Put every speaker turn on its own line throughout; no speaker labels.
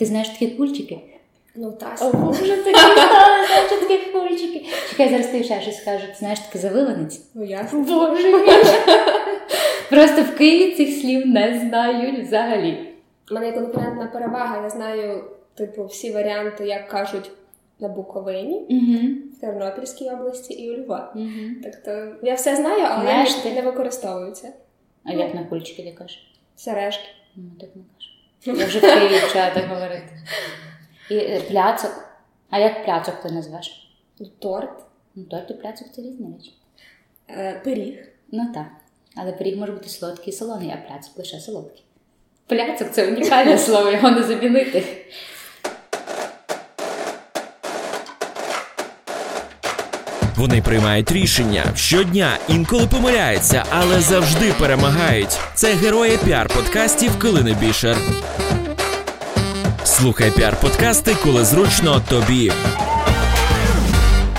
Ти знаєш такі кульчики?
Ну, та
О, Боже, такі стали, знаєш, такі кульчики. Чекай, зараз ти ще щось скажу. Ти знаєш таке завиванець?
ну я.
Боже мій. Просто в Києві цих слів не знають взагалі.
У мене є конкурентна перевага. Я знаю, типу, всі варіанти, як кажуть на Буковині,
Угу.
в Тернопільській області і у Львові.
Угу.
Тобто я все знаю, але
Знаєш
не,
ти?
не.
А як на кульчики ти кажеш?
Сережки.
Ну, так не кажу. Я вже в Києві вчила так говорити. І е, пляцок. А як пляцок ти назвеш?
Торт,
Ну, торт і пляцок це різні речі.
е, пиріг.
Ну так. Але пиріг може бути солодкий і солоний, а пляцок лише солодкий. Пляцок це унікальне слово, його не замінити.
Вони приймають рішення щодня, інколи помиляються, але завжди перемагають. Це герої піар-подкастів Килини Бішер. Слухай піар-подкасти, коли зручно тобі.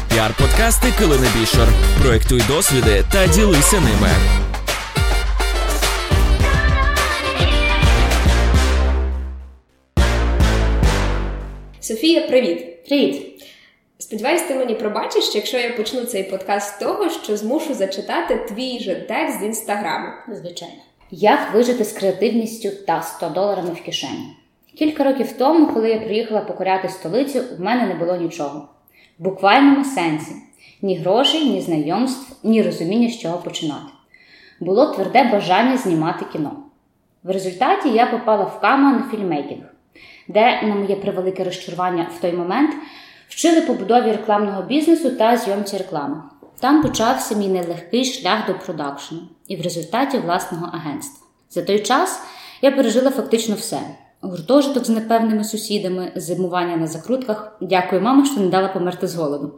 Піар-подкасти Килини Бішер. Проектуй досвіди та ділися ними.
Софія, привіт!
Привіт!
Сподіваюсь, ти мені пробачиш, якщо я почну цей подкаст з того, що змушу зачитати твій же текст з інстаграму.
Звичайно. Як вижити з креативністю та 100 доларами в кишені? Кілька років тому, коли я приїхала покоряти столицю, в мене не було нічого. В буквальному сенсі: ні грошей, ні знайомств, ні розуміння, з чого починати. Було тверде бажання знімати кіно. В результаті я попала в Кама на фільмейкінг, де, на моє превелике розчарування в той момент, вчили побудові рекламного бізнесу та зйомці реклами. Там почався мій нелегкий шлях до продакшену і в результаті власного агентства. За той час я пережила фактично все: гуртожиток з непевними сусідами, зимування на закрутках. Дякую, мама, що не дала померти з голоду.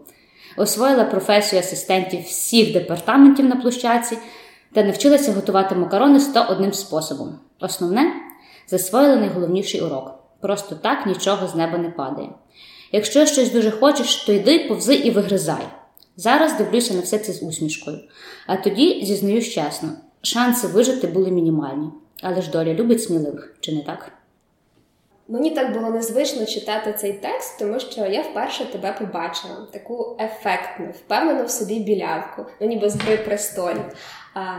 Освоїла професію асистентів всіх департаментів на площаці та навчилася готувати макарони 101 способом. Основне засвоїла найголовніший урок: просто так нічого з неба не падає. Якщо щось дуже хочеш, то йди, повзи і вигризай. Зараз дивлюся на все це з усмішкою. А тоді, зізнаюсь чесно, шанси вижити були мінімальні. Але ж доля любить сміливих, чи не так?
Мені так було незвично читати цей текст, тому що я вперше тебе побачила таку ефектну, впевнену в собі білявку, ну ніби з гри престолів,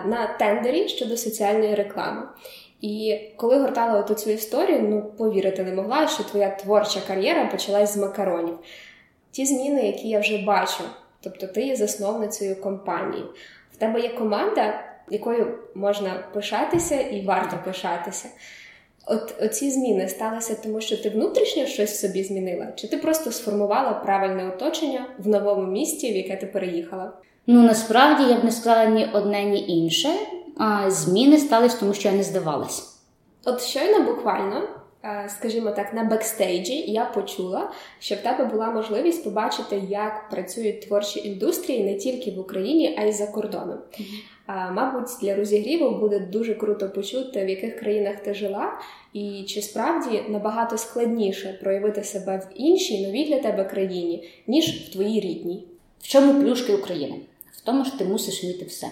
на тендері щодо соціальної реклами. І коли гортала оту цю історію, ну повірити не могла, що твоя творча кар'єра почалась з макаронів. Ті зміни, які я вже бачу, тобто ти є засновницею компанії. В тебе є команда, якою можна пишатися і варто пишатися. От оці зміни сталися тому, що ти внутрішньо щось собі змінила, чи ти просто сформувала правильне оточення в новому місті, в яке ти переїхала?
Ну насправді я б не сказала ні одне, ні інше. А зміни стались, тому що я не здавалась.
От щойно буквально, е, скажімо так, на бекстейджі я почула, що в тебе була можливість побачити, як працюють творчі індустрії не тільки в Україні, а й за кордоном. А, Мабуть, для розігріву буде дуже круто почути, в яких країнах ти жила, і чи справді набагато складніше проявити себе в іншій новій для тебе країні, ніж в твоїй рідній.
В чому плюшки України? В тому, що ти мусиш вміти все.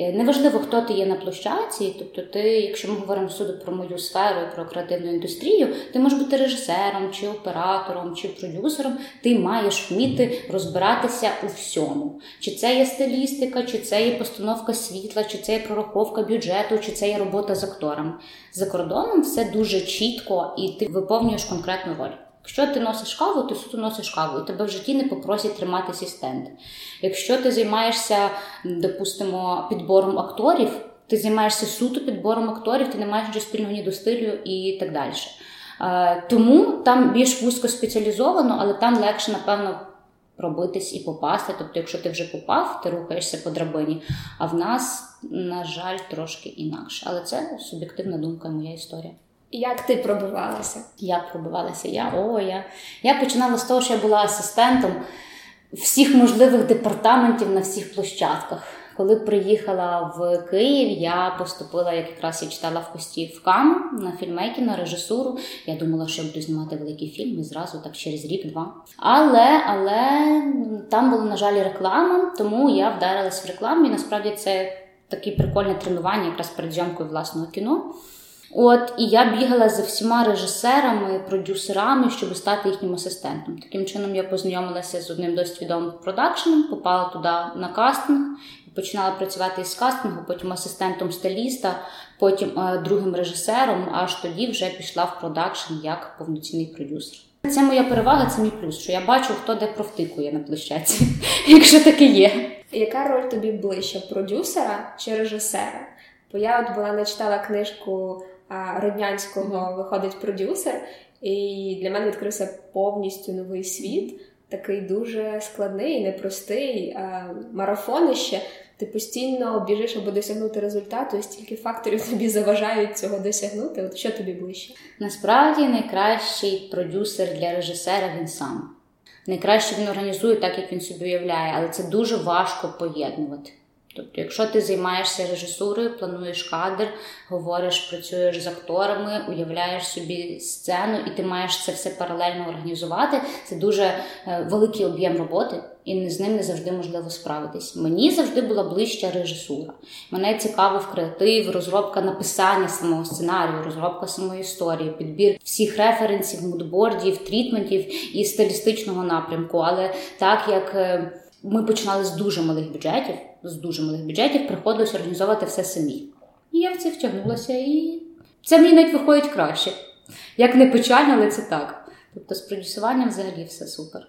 Е, Неважливо, хто ти є на площадці, тобто ти, якщо ми говоримо суду про мою сферу про креативну індустрію, ти можеш бути режисером, чи оператором, чи продюсером, ти маєш вміти розбиратися у всьому. Чи це є стилістика, чи це є постановка світла, чи це є прораховка бюджету, чи це є робота з акторами. За кордоном все дуже чітко і ти виповнюєш конкретну роль. Якщо ти носиш каву, ти суто носиш каву, і тебе в житті не попросять тримати сі стенди. Якщо ти займаєшся, допустимо, підбором акторів, ти займаєшся суто підбором акторів, ти не маєш нічого спільного ні до стилю і так далі. Е, Тому там більш вузько спеціалізовано, але там легше, напевно, пробитись і попасти. Тобто, якщо ти вже попав, ти рухаєшся по драбині. А в нас, на жаль, трошки інакше. Але це суб'єктивна думка, моя історія.
Як ти пробивалася?
Як пробивалася я? О, я. Я починала з того, що я була асистентом всіх можливих департаментів на всіх площадках. Коли приїхала в Київ, я поступила, як якраз я читала в пості в КАМ на фільмейки, на режисуру. Я думала, що я буду знімати великий фільм і зразу так через рік-два. Але але там була, на жаль, реклама, тому я вдарилась в рекламу. І насправді це таке прикольне тренування якраз перед зйомкою власного кіно. От і я бігала за всіма режисерами, продюсерами, щоб стати їхнім асистентом. Таким чином я познайомилася з одним досить відомим продакшеном, попала туди на кастинг, починала працювати із кастингу, потім асистентом стиліста, потім е, другим режисером. Аж тоді вже пішла в продакшн як повноцінний продюсер. Це моя перевага, це мій плюс, що я бачу, хто де провтикує на площадці, якщо таке є.
Яка роль тобі ближче продюсера чи режисера? Бо я от була начитала книжку а, Роднянського mm-hmm. Виходить продюсер, і для мене відкрився повністю новий світ, такий дуже складний, непростий а, марафонище. Ти постійно біжиш, аби досягнути результату, і стільки факторів тобі заважають цього досягнути. От що тобі ближче?
Насправді найкращий продюсер для режисера він сам. Найкраще він організує так, як він собі уявляє, але це дуже важко поєднувати. Тобто, якщо ти займаєшся режисурою, плануєш кадр, говориш, працюєш з акторами, уявляєш собі сцену, і ти маєш це все паралельно організувати, це дуже е, великий об'єм роботи, і з ним не завжди можливо справитись. Мені завжди була ближча режисура. Мене цікавив креатив, розробка написання самого сценарію, розробка самої історії, підбір всіх референсів, мудбордів, трітментів і стилістичного напрямку. Але так як е, ми починали з дуже малих бюджетів з дуже малих бюджетів приходилось організовувати все самі. І я в це втягнулася, і це мені навіть виходить краще. Як не печально, але це так. Тобто з продюсуванням взагалі все супер.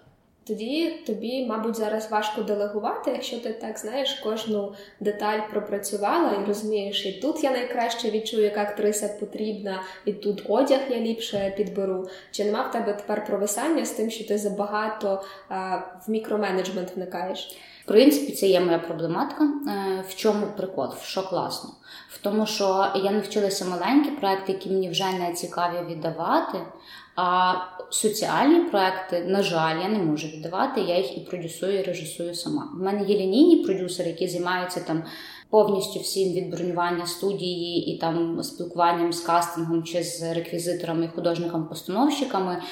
Тоді тобі, мабуть, зараз важко делегувати, якщо ти так знаєш, кожну деталь пропрацювала і розумієш, і тут я найкраще відчую, яка актриса потрібна, і тут одяг я ліпше підберу. Чи нема в тебе тепер провисання з тим, що ти забагато а, в мікроменеджмент вникаєш?
В принципі, це є моя проблематика. Е, в чому прикол? Що класно? В тому, що я навчилася маленькі проекти, які мені вже не цікаві віддавати. А соціальні проекти, на жаль, я не можу віддавати. Я їх і продюсую, і режисую сама. У мене є лінійні продюсери, які займаються там. Повністю всім від бронювання студії і там спілкуванням з кастингом чи з реквізиторами, художниками-постановщиками.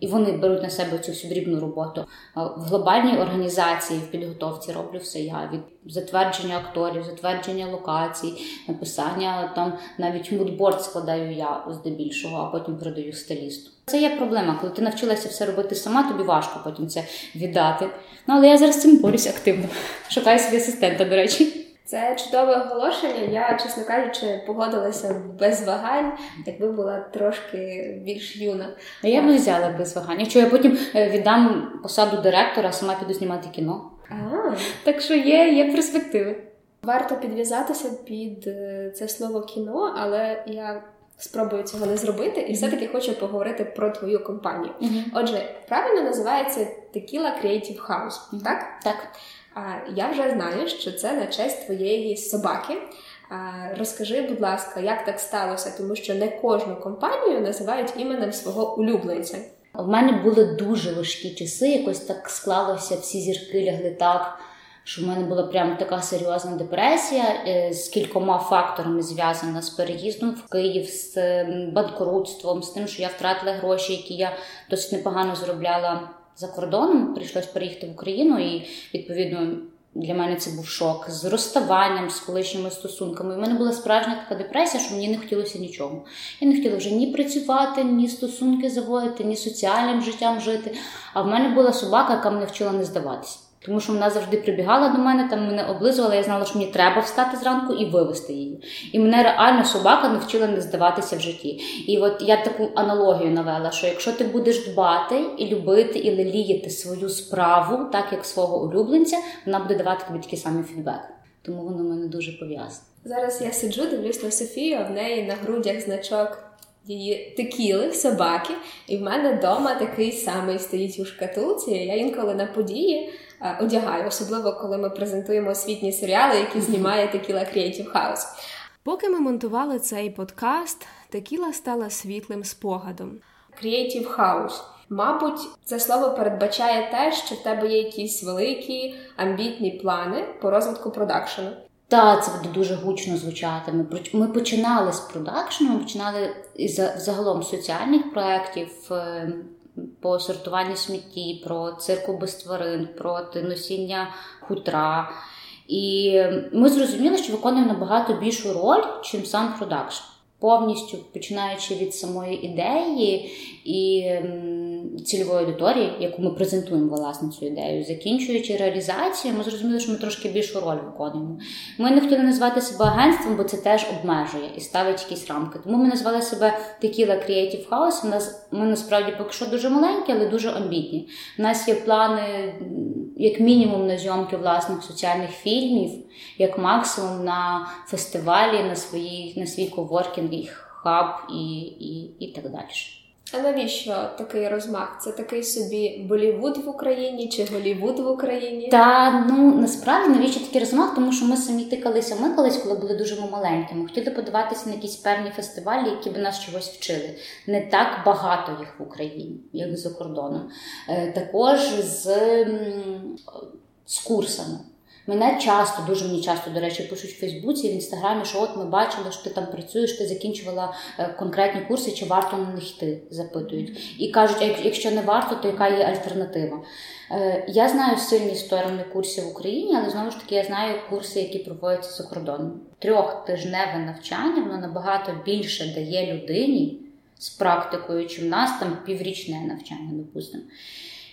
І вони беруть на себе цю всю дрібну роботу. В глобальній організації в підготовці роблю все я від затвердження акторів, затвердження локацій, написання там навіть мудборд складаю я здебільшого, а потім передаю стилісту. Це є проблема, коли ти навчилася все робити сама, тобі важко потім це віддати. Ну але я зараз цим борюсь активно. Шукаю собі асистента, до речі.
Це чудове оголошення. Я, чесно кажучи, погодилася без вагань, якби була трошки більш юна.
А я б не взяла без вагань. Якщо я потім е, віддам посаду директора, сама піду знімати кіно.
А,
Так що є, є перспективи.
Варто підв'язатися під е, це слово кіно, але я. Спробую цього не зробити, і все-таки хочу поговорити про твою компанію.
Mm-hmm.
Отже, правильно називається Tequila Creative House, mm-hmm. так?
Так.
Я вже знаю, що це на честь твоєї собаки. Розкажи, будь ласка, як так сталося, тому що не кожну компанію називають іменем свого улюбленця.
У мене були дуже важкі часи. Якось так склалося, всі зірки лягли так, що в мене була прям така серйозна депресія е, з кількома факторами зв'язана з переїздом в Київ, з банкрутством, з тим, що я втратила гроші, які я досить непогано заробляла за кордоном, прийшлось переїхати в Україну, і відповідно для мене це був шок з розставанням, з колишніми стосунками. У мене була справжня така депресія, що мені не хотілося нічого. Я не хотіла вже ні працювати, ні стосунки заводити, ні соціальним життям жити. А в мене була собака, яка мене вчила не здаватися. Тому що вона завжди прибігала до мене, там мене облизувала, я знала, що мені треба встати зранку і вивести її. І мене реально собака навчила не здаватися в житті. І от я таку аналогію навела: що якщо ти будеш дбати і любити, і леліяти свою справу, так як свого улюбленця, вона буде давати тобі такий самий фідбек. Тому воно в мене дуже пов'язане.
Зараз я сиджу, дивлюсь на Софію, а в неї на грудях значок. Її текіли собаки, і в мене вдома такий самий стоїть у шкатулці. Я інколи на події одягаю, особливо коли ми презентуємо освітні серіали, які знімає Tequila Creative House. Поки ми монтували цей подкаст, Текіла стала світлим спогадом. Creative House. Мабуть, це слово передбачає те, що в тебе є якісь великі амбітні плани по розвитку продакшену.
Так, це буде дуже гучно звучати. Ми ми починали з продакшену, ми починали із загалом соціальних проєктів, ем, по сортуванню смітті, про цирку без тварин, про носіння хутра. І ми зрозуміли, що виконуємо набагато більшу роль, чим сам продакшн. Повністю починаючи від самої ідеї і цільової аудиторії, яку ми презентуємо власне цю ідею, закінчуючи реалізацією, ми зрозуміли, що ми трошки більшу роль виконуємо. Ми не хотіли назвати себе агентством, бо це теж обмежує і ставить якісь рамки. Тому ми назвали себе Tequila Creative House. У нас ми насправді поки що дуже маленькі, але дуже амбітні. У нас є плани, як мінімум, на зйомки власних соціальних фільмів, як максимум на фестивалі, на свої на свій коворкінг, хаб і, і, і так далі.
А навіщо такий розмах? Це такий собі Болівуд в Україні чи Голівуд в Україні?
Та ну насправді навіщо такий розмах? Тому що ми самі тикалися. Ми колись, коли були дуже маленькими, хотіли подаватися на якісь певні фестивалі, які б нас чогось вчили. Не так багато їх в Україні, як за кордоном. Е, також з, з курсами. Мене часто, дуже мені часто, до речі, пишуть в Фейсбуці, в інстаграмі, що от ми бачили, що ти там працюєш, ти закінчувала е, конкретні курси, чи варто на них йти, запитують. І кажуть, якщо не варто, то яка є альтернатива? Е, я знаю сильні сторони курсів в Україні, але знову ж таки я знаю курси, які проводяться за кордоном. Трьохтижневе навчання воно набагато більше дає людині з практикою, чим в нас там піврічне навчання, допустимо.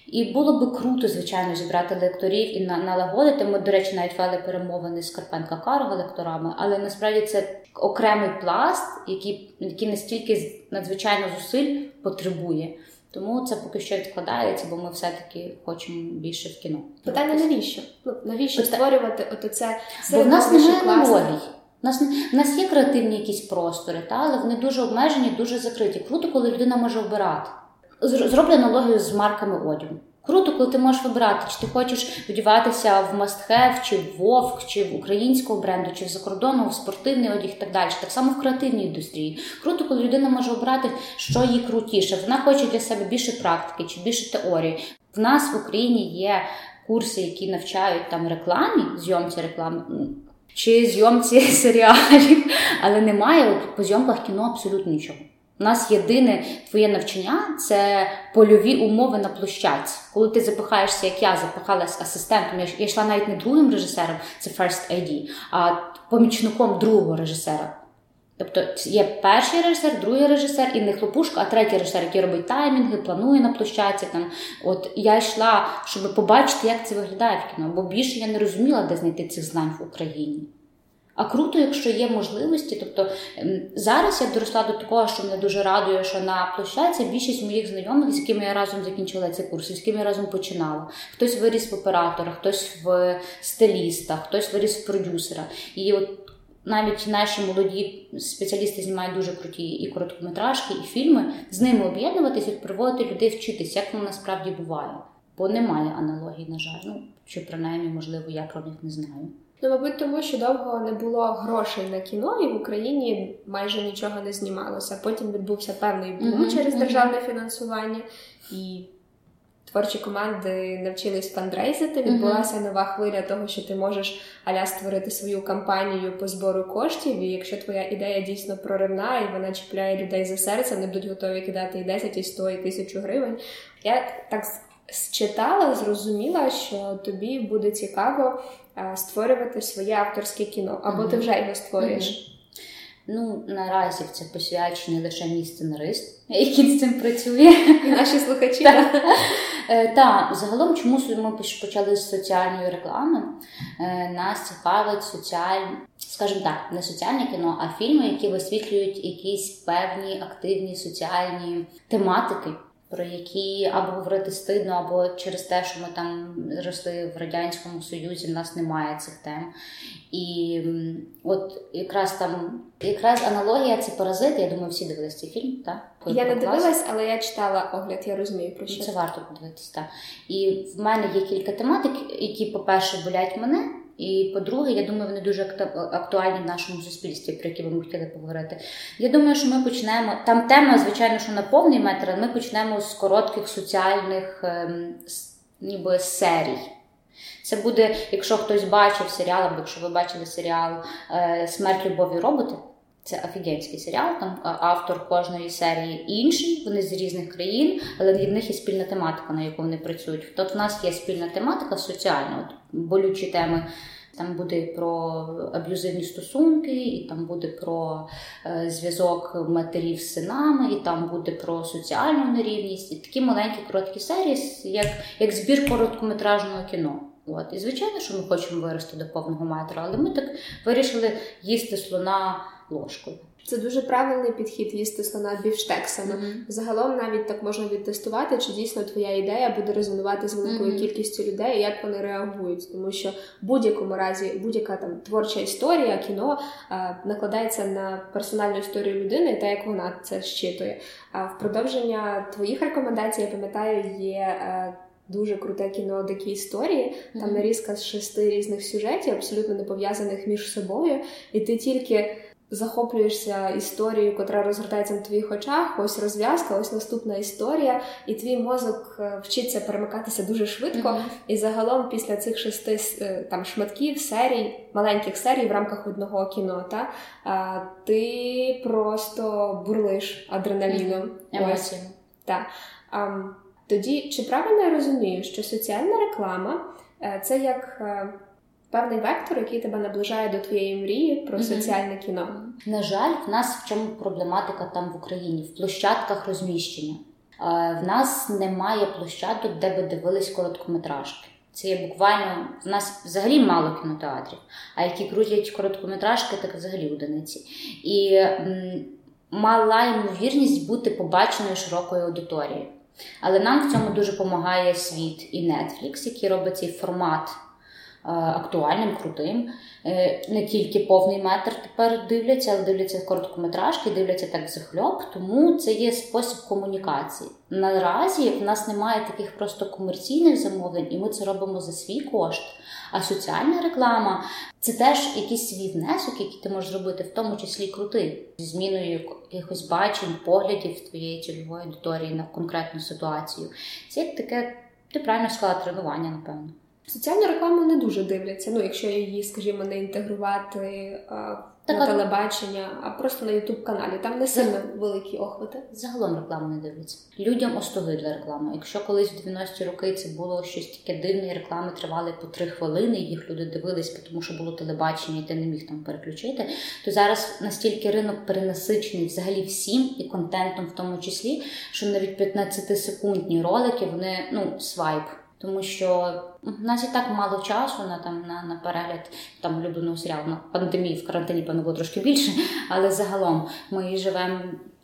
І було би круто, звичайно, зібрати лекторів і налагодити. Ми, до речі, навіть вели перемовини з Карпенка Карго лекторами, але насправді це окремий пласт, який який настільки надзвичайно зусиль потребує. Тому це поки що відкладається, бо ми все-таки хочемо більше в кіно.
Питання навіщо? Ну, навіщо Питання... створювати от це
Бо в нас немає аналогій. У нас у нас є креативні якісь простори, та але вони дуже обмежені, дуже закриті. Круто, коли людина може обирати. Зроблю аналогію з марками одягу. Круто, коли ти можеш вибирати, чи ти хочеш вдіватися в мастхев, чи в вовк, чи в українського бренду, чи в закордонного, в спортивний одяг і так далі. Так само в креативній індустрії. Круто, коли людина може обрати, що їй крутіше. Вона хоче для себе більше практики чи більше теорії. В нас в Україні є курси, які навчають там рекламі, зйомці реклами. Чи зйомці серіалів, але немає по зйомках кіно абсолютно нічого. У нас єдине твоє навчання це польові умови на площадці. Коли ти запихаєшся, як я запихалась асистентом, я йшла навіть не другим режисером, це First ID, а помічником другого режисера. Тобто є перший режисер, другий режисер і не хлопушка, а третій режисер, який робить таймінги, планує на площадці. Там от я йшла, щоб побачити, як це виглядає в кіно, бо більше я не розуміла, де знайти цих знань в Україні. А круто, якщо є можливості. Тобто ем, зараз я доросла до такого, що мене дуже радує, що на площадці більшість моїх знайомих, з якими я разом закінчила цей курс, з якими я разом починала. Хтось виріс в оператора, хтось в стиліста, хтось виріс в продюсера. І от навіть наші молоді спеціалісти знімають дуже круті і короткометражки, і фільми. З ними об'єднуватися і приводити людей вчитись, як воно насправді буває. Бо немає аналогії, на жаль. Ну чи принаймні, можливо, я про них не знаю.
Ну, мабуть, тому що довго не було грошей на кіно, і в Україні майже нічого не знімалося. Потім відбувся певний бум mm-hmm. через державне фінансування, і творчі команди навчились фандрейзити. Відбулася mm-hmm. нова хвиля того, що ти можеш аля створити свою кампанію по збору коштів. І якщо твоя ідея дійсно проривна і вона чіпляє людей за серце, вони будуть готові кидати і 10, і 100, і тисячу гривень. Я так считала, зрозуміла, що тобі буде цікаво створювати своє авторське кіно, або mm-hmm. ти вже його створюєш. Mm-hmm.
Ну, наразі це посвячений лише мій сценарист, який з цим працює.
І наші слухачі.
Е, так, загалом, чому ми почали з соціальної реклами? Е, нас цікавить соціальні, скажімо так, не соціальне кіно, а фільми, які висвітлюють якісь певні активні соціальні тематики про які або говорити стидно, або через те, що ми там росли в радянському союзі, в нас немає цих тем. І от якраз там якраз аналогія це паразити. Я думаю, всі дивились цей фільм. так?
Я не дивилась, але я читала огляд, я розумію про що
це варто подивитися. так. І в мене є кілька тематик, які, по-перше, болять мене. І по-друге, я думаю, вони дуже актуальні в нашому суспільстві, про які би ми хотіли поговорити. Я думаю, що ми почнемо. Там тема, звичайно, що на повний метр, але ми почнемо з коротких соціальних ем, ніби серій. Це буде, якщо хтось бачив серіал, або якщо ви бачили серіал е, Смерть, любові роботи. Це офігенський серіал, там автор кожної серії інший, вони з різних країн, але в них є спільна тематика, на яку вони працюють. Тут в нас є спільна тематика соціальна, от болючі теми Там буде про аб'юзивні стосунки, і там буде про е, зв'язок матерів з синами, і там буде про соціальну нерівність. І такі маленькі короткі серії, як, як збір короткометражного кіно. От. І звичайно, що ми хочемо вирости до повного метра, але ми так вирішили їсти слона ложкою.
Це дуже правильний підхід їсти слона бівштексами. Mm-hmm. Загалом навіть так можна відтестувати, чи дійсно твоя ідея буде резонувати з великою mm-hmm. кількістю людей, як вони реагують. Тому що в будь-якому разі будь-яка там творча історія, кіно а, накладається на персональну історію людини, та як вона це щитує. А в продовження твоїх рекомендацій я пам'ятаю, є. А, Дуже круте кіно дикі історії, там нарізка з шести різних сюжетів, абсолютно не пов'язаних між собою, і ти тільки захоплюєшся історією, котра розгортається на твоїх очах, ось розв'язка, ось наступна історія, і твій мозок е, вчиться перемикатися дуже швидко. Mm-hmm. І загалом, після цих шести е, там шматків, серій, маленьких серій в рамках одного кіно, та, ти просто бурлиш адреналіном.
Mm-hmm.
Так. Тоді чи правильно я розумію, що соціальна реклама е, це як певний вектор, який тебе наближає до твоєї мрії про mm-hmm. соціальне кіно.
На жаль, в нас в чому проблематика там в Україні в площадках розміщення. В нас немає площадок, де би дивились короткометражки. Це є буквально в нас взагалі мало кінотеатрів, а які крутять короткометражки, так взагалі одиниці. І м, мала ймовірність бути побаченою широкою аудиторією. Але нам в цьому дуже допомагає світ і Netflix, який робить цей формат Е, актуальним, крутим. Е, не тільки повний метр тепер дивляться, але дивляться короткометражки, дивляться так захльоп, тому це є спосіб комунікації. Наразі в нас немає таких просто комерційних замовлень, і ми це робимо за свій кошт. А соціальна реклама це теж якийсь свій внесок, який ти можеш зробити, в тому числі крутий, зі зміною якихось бачень, поглядів твоєї цільової аудиторії на конкретну ситуацію. Це як таке, ти правильно сказала, тренування, напевно.
Соціальну рекламу не дуже дивляться. Ну, якщо її, скажімо, не інтегрувати а, так, на телебачення, а просто на ютуб каналі. Там не сильно великі охвати.
Загалом рекламу не дивляться. Людям остогидла реклама. Якщо колись в 90-ті роки це було щось таке дивне, реклами тривали по три хвилини, їх люди дивились, тому що було телебачення, і ти не міг там переключити. То зараз настільки ринок перенасичений взагалі всім і контентом, в тому числі, що навіть 15-секундні ролики вони ну свайп тому що в нас і так мало часу на там на, на перегляд там улюбленого серіалу на пандемії в карантині певно було трошки більше, але загалом ми живемо.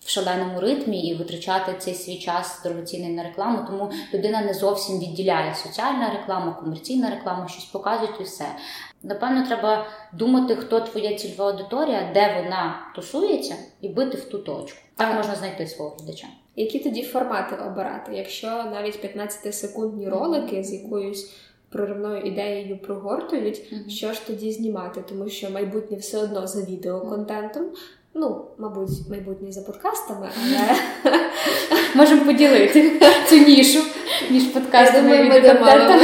В шаленому ритмі і витрачати цей свій час дорогоцінний на рекламу, тому людина не зовсім відділяє соціальна реклама, комерційна реклама, щось показують і все. Напевно, треба думати, хто твоя цільова аудиторія, де вона тусується, і бити в ту точку. Так можна знайти свого глядача.
Які тоді формати обирати? Якщо навіть 15-секундні ролики з якоюсь проривною ідеєю прогортують, mm-hmm. що ж тоді знімати? Тому що майбутнє все одно за відеоконтентом. Ну, мабуть, майбутнє за подкастами, але
можемо поділити цю нішу між подкастами і відеоконтентом.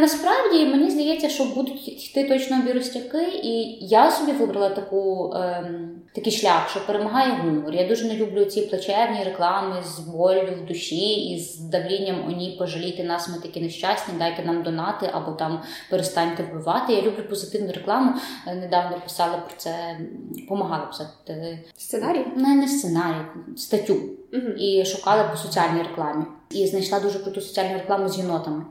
Насправді мені здається, що будуть йти точно біростяки, і я собі вибрала таку ем, такий шлях, що перемагає гумор. Я дуже не люблю ці плачевні реклами з болю в душі і з давлінням оні пожаліти нас. Ми такі нещасні, дайте нам донати або там перестаньте вбивати. Я люблю позитивну рекламу. Е, недавно писала про це, допомагала писати
сценарій?
Не, не сценарій, статтю. Угу. І шукала по соціальній рекламі. І знайшла дуже круту соціальну рекламу з єнотами.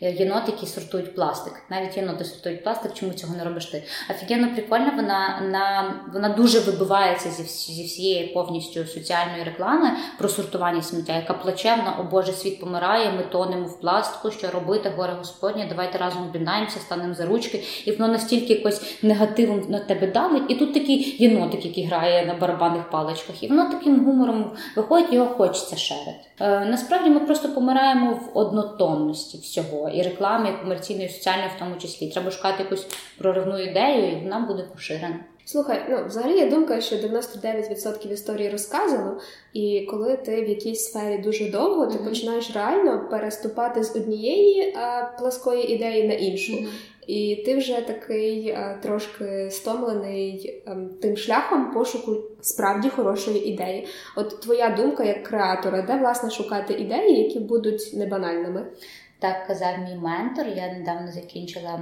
Єноти, які сортують пластик. Навіть єноти сортують пластик, чому цього не робиш ти? Офігенно прикольно, вона на, вона дуже вибивається зі зі всієї повністю соціальної реклами про сортування сміття, яка плачевна, о Боже, світ помирає, ми тонемо в пластику, що робити, горе Господнє, давайте разом об'єднаємося, станемо за ручки. І воно настільки якось негативом на тебе давить. І тут такий єнотик, який грає на барабанних паличках, і воно таким гумором виходить, його хочеться шерити. Е, насправді ми просто помираємо в однотонності всього і реклами, і комерційної, і соціальної, в тому числі. Треба шукати якусь проривну ідею, і вона буде поширена.
Слухай, ну взагалі є думка, що 99% історії розказано, і коли ти в якійсь сфері дуже довго, ти mm-hmm. починаєш реально переступати з однієї а, пласкої ідеї на іншу. Mm-hmm. І ти вже такий а, трошки стомлений а, ем, тим шляхом пошуку справді хорошої ідеї. От твоя думка як креатора, де власне шукати ідеї, які будуть небанальними?
Так казав мій ментор. Я недавно закінчила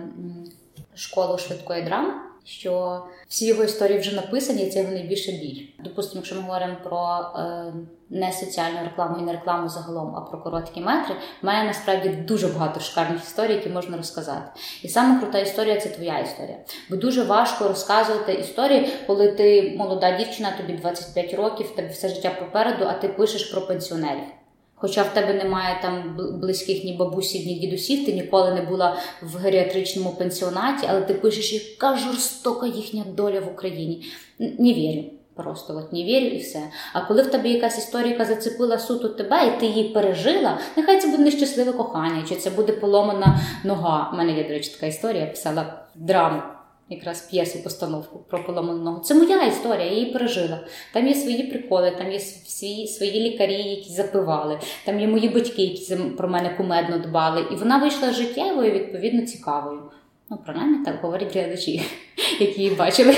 школу швидкої драми що всі його історії вже написані, і це його найбільше біль. Допустимо, якщо ми говоримо про е, не соціальну рекламу і не рекламу загалом, а про короткі метри, мене насправді дуже багато шикарних історій, які можна розказати. І саме крута історія це твоя історія. Бо дуже важко розказувати історії, коли ти молода дівчина, тобі 25 років, тебе все життя попереду, а ти пишеш про пенсіонерів. Хоча в тебе немає там близьких ні бабусів, ні дідусів, ти ніколи не була в геріатричному пенсіонаті, але ти пишеш, яка жорстока їхня доля в Україні. Не вірю. Просто от не вірю і все. А коли в тебе якась історія зацепила суто тебе, і ти її пережила, нехай це буде нещасливе кохання, чи це буде поломана нога. У мене є, до речі, така історія, я писала драму якраз п'єсу, постановку про поломану ногу. Це моя історія, я її пережила. Там є свої приколи, там є свої, свої лікарі, які запивали, там є мої батьки, які про мене кумедно дбали. І вона вийшла життєвою, відповідно, цікавою. Ну, принаймні так говорять глядачі, які її бачили.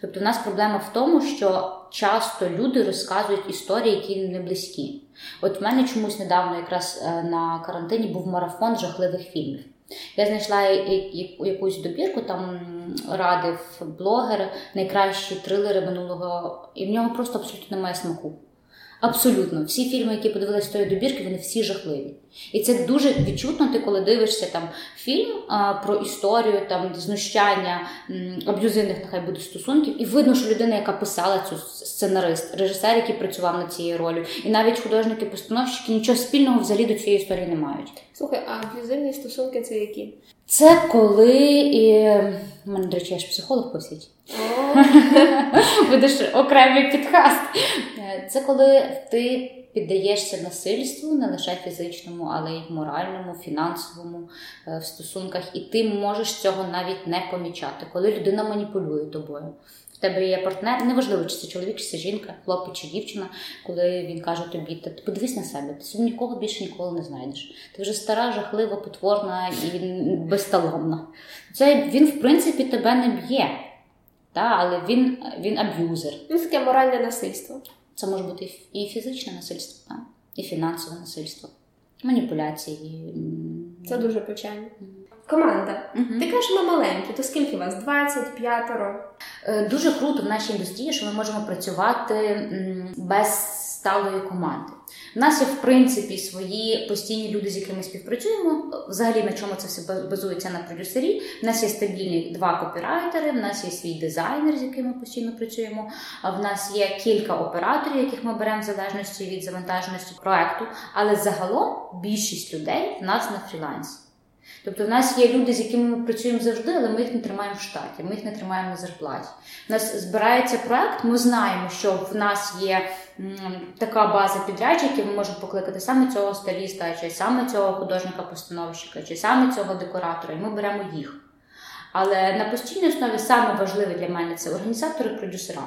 Тобто, в нас проблема в тому, що часто люди розказують історії, які не близькі. От в мене чомусь недавно, якраз е, на карантині, був марафон жахливих фільмів. Я знайшла якусь добірку, там радив блогер найкращі трилери минулого, і в нього просто абсолютно немає смаку. Абсолютно, всі фільми, які подивилися тої добірки, вони всі жахливі. І це дуже відчутно, ти коли дивишся там фільм а, про історію, там знущання аб'юзивних, нехай буде стосунків, і видно, що людина, яка писала цю сценарист, режисер, який працював над цією ролью, і навіть художники-постановщики нічого спільного взагалі до цієї історії не мають.
Слухай, а аб'юзивні стосунки це які?
Це коли і У мене, до речі, я ж психолог посіть. Будеш окремий підкаст. Це коли ти піддаєшся насильству не лише фізичному, але й моральному, фінансовому е, в стосунках, і ти можеш цього навіть не помічати, коли людина маніпулює тобою. В тебе є партнер, неважливо, чи це чоловік, чи це жінка, хлопець чи дівчина, коли він каже тобі, ти подивись на себе, ти собі нікого більше ніколи не знайдеш. Ти вже стара, жахлива, потворна і безталомна. Це він, в принципі, тебе не б'є, та, але він він аб'юзер.
Ну, таке моральне насильство.
Це може бути і фізичне насильство, та, і фінансове насильство, маніпуляції.
Це дуже печально. Команда. Uh-huh. Ти кажеш, ми маленькі, то скільки вас? 20, п'ятеро?
Е, дуже круто в нашій індустрії, що ми можемо працювати без сталої команди. У нас є, в принципі, свої постійні люди, з якими співпрацюємо. Взагалі, на чому це все базується на продюсері. У нас є стабільні два копірайтери, в нас є свій дизайнер, з яким ми постійно працюємо. В нас є кілька операторів, яких ми беремо в залежності від завантаженості проекту. Але загалом більшість людей в нас на фрілансі. Тобто в нас є люди, з якими ми працюємо завжди, але ми їх не тримаємо в штаті, ми їх не тримаємо на зарплаті. У нас збирається проект, ми знаємо, що в нас є така база підрядчиків, ми можемо покликати саме цього стиліста, чи саме цього художника-постановщика, чи саме цього декоратора, і ми беремо їх. Але на постійній основі саме важливе для мене це організатори продюсера.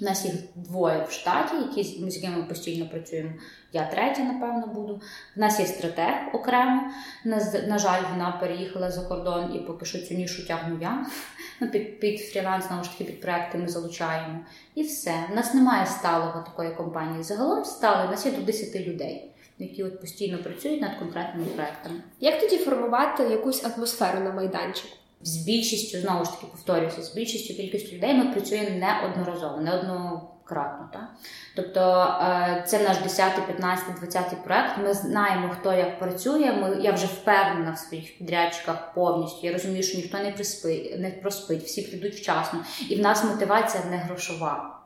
У нас їх двоє в штаті, які з якими ми постійно працюємо. Я третя, напевно, буду. У нас є стратег окремо. На, на жаль, вона переїхала за кордон і поки що цю нішу тягну я. Ну, Під під фріланс, знову ж таки, під проекти ми залучаємо. І все. У нас немає сталого такої компанії. Загалом стало, у нас є до 10 людей. Які от постійно працюють над конкретними проектами.
Як тоді формувати якусь атмосферу на майданчику?
З більшістю, знову ж таки повторюся, з більшістю кількістю людей ми працюємо неодноразово, неоднократно. Так? Тобто е, це наш 10, 15, 20 проект. Ми знаємо, хто як працює. Ми, Я вже впевнена в своїх підрядчиках повністю. Я розумію, що ніхто не приспить, не проспить, всі прийдуть вчасно. І в нас мотивація не грошова.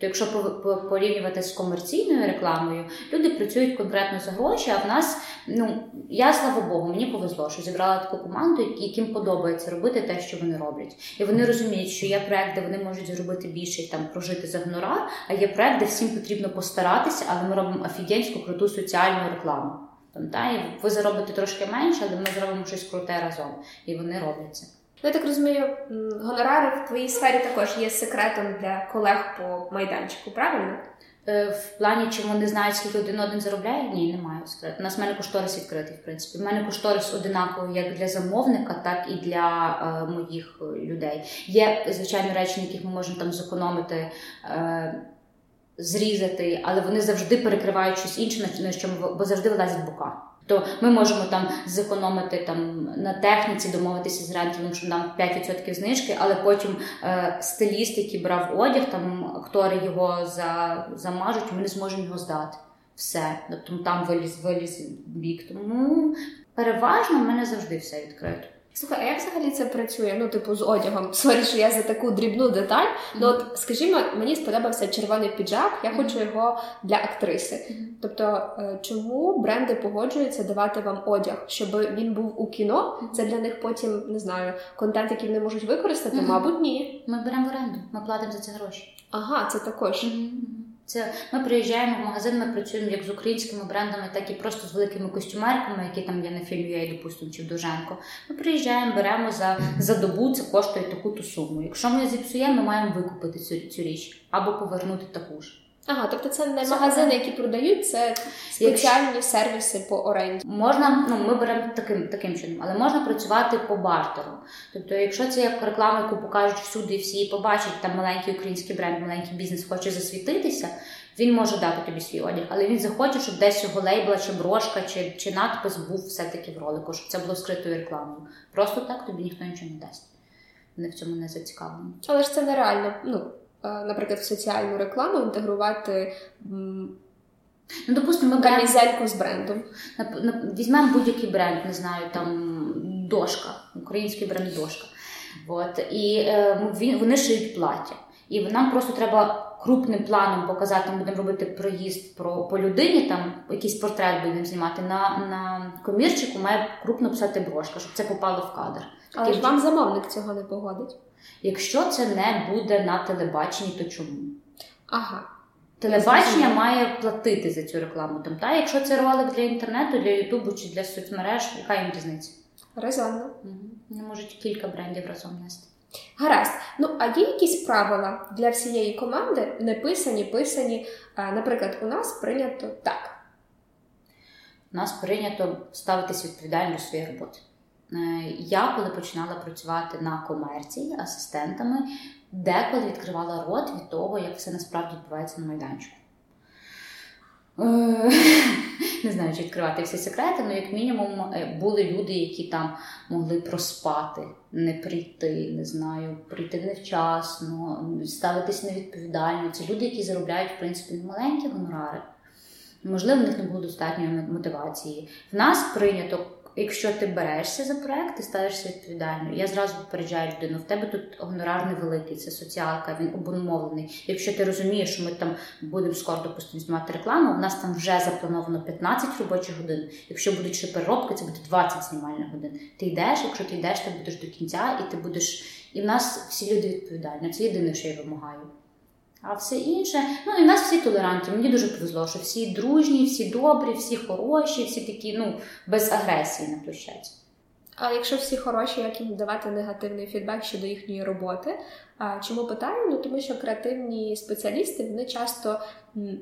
То якщо порівнювати з комерційною рекламою, люди працюють конкретно за гроші. А в нас, ну я слава Богу, мені повезло, що зібрала таку команду, яким подобається робити те, що вони роблять, і вони розуміють, що є проект, де вони можуть зробити більше і там прожити за гонорар, а є проект, де всім потрібно постаратися, але ми робимо офігенську круту соціальну рекламу. Там та і ви заробите трошки менше, але ми зробимо щось круте разом, і вони роблять це.
Ну, я так розумію, гонорари в твоїй сфері також є секретом для колег по майданчику, правильно?
Е, в плані, чи вони знають, скільки один один заробляє? Ні, немає секрету. У нас в мене кошторис відкритий, в принципі. У мене кошторис одинаковий як для замовника, так і для е, моїх е, людей. Є, звичайно, речі, на яких ми можемо там зекономити. Е, Зрізати, але вони завжди перекривають щось інше, на що ми, бо завжди вилазять бока. То ми можемо там зекономити там на техніці, домовитися з рентелем, що нам 5% знижки, але потім е, стиліст, який брав одяг, там актори його за, замажуть, ми не зможемо його здати. Все, тобто там виліз, виліз бік. Тому переважно в мене завжди все відкрито.
Слухай, а як взагалі це працює? Ну, типу, з одягом. Sorry, що я за таку дрібну деталь. Mm-hmm. Ну, от, скажімо, мені сподобався червоний піджак, я хочу його для актриси. Mm-hmm. Тобто, е, чому бренди погоджуються давати вам одяг, щоб він був у кіно? Це для них потім не знаю, контент, який вони можуть використати? Мабуть, ні.
Ми беремо в оренду, ми платимо за це гроші.
Ага, це також.
Це ми приїжджаємо в магазин, ми працюємо як з українськими брендами, так і просто з великими костюмерками, які там є на фільмі я допустимо, чи в Довженко. Ми приїжджаємо, беремо за за добу, це коштує таку-ту суму. Якщо ми зіпсуємо, ми маємо викупити цю цю річ або повернути таку ж.
Ага, тобто це не це магазини, які продають, це спеціальні Якщо... сервіси по оренді.
Можна, ну ми беремо таким таким чином, але можна працювати по бартеру. Тобто, якщо це як реклама, яку покажуть всюди, і всі побачать, там маленький український бренд, маленький бізнес хоче засвітитися, він може дати тобі свій одяг, але він захоче, щоб десь його лейбла, чи брошка, чи чи надпис був все-таки в ролику, щоб це було скритою рекламою. Просто так тобі ніхто нічого не дасть. Вони в цьому не зацікавлені.
Але ж це нереально. Ну наприклад, в соціальну рекламу інтегрувати.
Ну, допустимо, ми
камізельку з брендом.
Візьмемо будь-який бренд, не знаю, там дошка, український бренд дошка. От. І е, вони шиють плаття. І нам просто треба крупним планом показати, ми будемо робити проїзд про по людині, там якийсь портрет будемо знімати. На на комірчику має крупно писати брошка, щоб це попало в кадр.
Але ж вам замовник цього не погодить.
Якщо це не буде на телебаченні, то чому?
Ага.
Телебачення має платити за цю рекламу. Там, та? Якщо це ролик для інтернету, для Ютубу чи для соцмереж, яка їм різниця?
Резонно.
Угу. Не можуть кілька брендів разом нести.
Гаразд. Ну, а є якісь правила для всієї команди, не писані, писані. Наприклад, у нас прийнято так.
У нас прийнято ставитися відповідально до своєї роботи. Е, я, коли починала працювати на комерції асистентами, деколи відкривала рот від того, як все насправді відбувається на майданчику. Е, не знаю, чи відкривати всі секрети, але як мінімум е, були люди, які там могли проспати, не прийти, не знаю, прийти невчасно, ставитись невідповідально. Це люди, які заробляють в принципі маленькі гонорари. Можливо, в них не було достатньої мотивації. В нас прийнято якщо ти берешся за проект, ти ставишся відповідальною. Я зразу попереджаю людину, в тебе тут гонорар невеликий, це соціалка, він обумовлений. Якщо ти розумієш, що ми там будемо скоро допустимо знімати рекламу, у нас там вже заплановано 15 робочих годин. Якщо будуть ще переробки, це буде 20 знімальних годин. Ти йдеш, якщо ти йдеш, ти будеш до кінця, і ти будеш. І в нас всі люди відповідальні. Це єдине, що я вимагаю. А все інше, ну і в нас всі толерантні. Мені дуже повезло, що всі дружні, всі добрі, всі хороші, всі такі, ну, без агресії на площадці.
А якщо всі хороші, як їм давати негативний фідбек щодо їхньої роботи? А чому питаю? Ну тому що креативні спеціалісти вони часто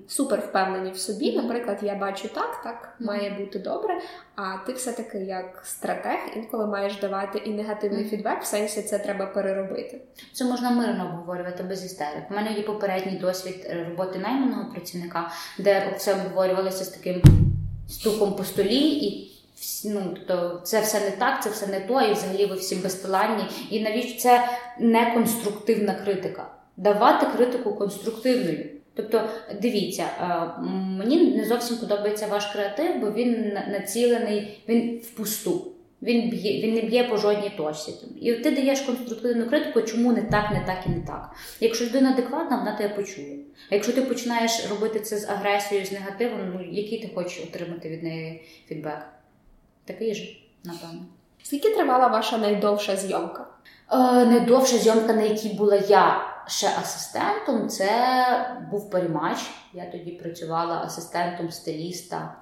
супер впевнені в собі. Наприклад, я бачу так, так має бути добре. А ти все-таки як стратег інколи маєш давати і негативний фідбек, в сенсі це треба переробити.
Це можна мирно обговорювати без істерик. У мене є попередній досвід е, роботи найманого працівника, де все обговорювалося з таким стуком по столі і ну, тобто це все не так, це все не то, і взагалі ви всі безталанні. І навіщо це не конструктивна критика? Давати критику конструктивною. Тобто, дивіться, е, мені не зовсім подобається ваш креатив, бо він націлений, він впусту. Він б'є, він не б'є по жодній точці. І ти даєш конструктивну критику, чому не так, не так і не так. Якщо людина адекватна, вона тебе почує. А якщо ти починаєш робити це з агресією, з негативом, ну який ти хочеш отримати від неї фідбек? Такий же, напевно.
Скільки тривала ваша найдовша зйомка?
Е, Найдовша зйомка, на якій була я ще асистентом, це був перемач. Я тоді працювала асистентом стиліста.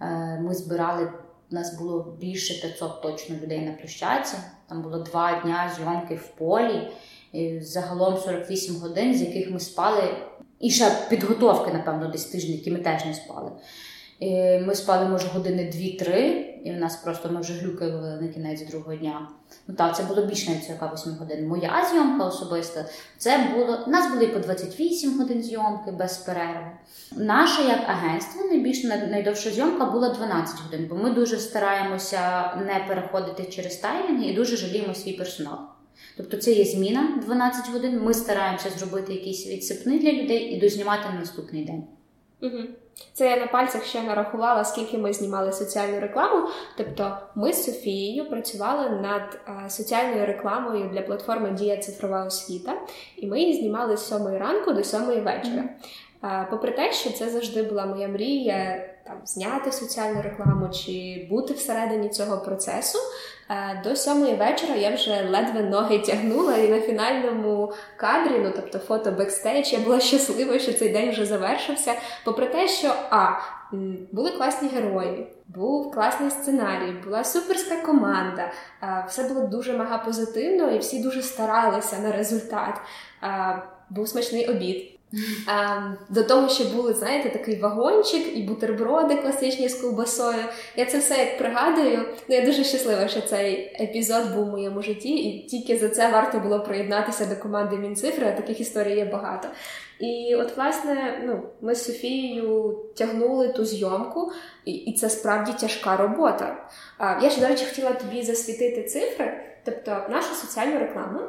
Е, Ми збирали, у нас було більше 500 точно людей на площадці. Там було два дня зйомки в полі, і загалом 48 годин, з яких ми спали. І ще підготовки, напевно, десь тиждень, які ми теж не спали. І Ми спали, може, години 2-3, і в нас просто ми вже глюкали на кінець другого дня. Ну так, це було більше навіть 48 годин. Моя зйомка особиста, це було. У нас були по 28 годин зйомки без перерви. Наше як агентство найбільш найдовша зйомка була 12 годин, бо ми дуже стараємося не переходити через таймінги і дуже жаліємо свій персонал. Тобто це є зміна 12 годин. Ми стараємося зробити якісь відсипни для людей і дознімати на наступний день.
Угу. Це я на пальцях ще нарахувала, скільки ми знімали соціальну рекламу. Тобто, ми з Софією працювали над а, соціальною рекламою для платформи Дія цифрова освіта, і ми її знімали з сьомої ранку до сьомої вечора. А, попри те, що це завжди була моя мрія там зняти соціальну рекламу чи бути всередині цього процесу. Е, до сьомої вечора я вже ледве ноги тягнула, і на фінальному кадрі, ну тобто фото бекстейдж, я була щаслива, що цей день вже завершився. Попри те, що а були класні герої, був класний сценарій, була суперська команда, все було дуже мега позитивно, і всі дуже старалися на результат. Був смачний обід. А, До того, що були, знаєте, такий вагончик і бутерброди класичні з ковбасою. Я це все як пригадую. Ну, Я дуже щаслива, що цей епізод був у моєму житті, і тільки за це варто було приєднатися до команди Мінцифри, а таких історій є багато. І от, власне, ну, ми з Софією тягнули ту зйомку, і це справді тяжка робота. Я ще, до речі, хотіла тобі засвітити цифри. Тобто, нашу соціальну рекламу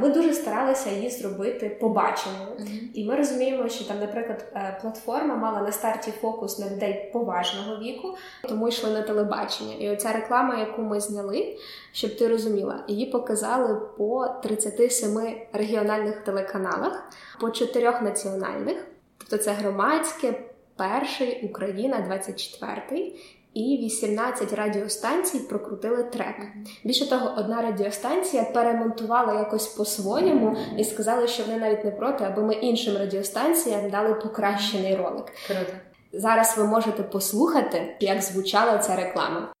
ми дуже старалися її зробити побаченою. Mm-hmm. І ми розуміємо, що там, наприклад, е, платформа мала на старті фокус на людей поважного віку, тому йшли на телебачення. І оця реклама, яку ми зняли, щоб ти розуміла, її показали по 37 регіональних телеканалах, по чотирьох національних. Тобто це громадське, перший Україна, 24 і 18 радіостанцій прокрутили трек. Більше того, одна радіостанція перемонтувала якось по-своєму і сказали, що вони навіть не проти, аби ми іншим радіостанціям дали покращений ролик.
Круто.
Зараз ви можете послухати, як звучала ця реклама.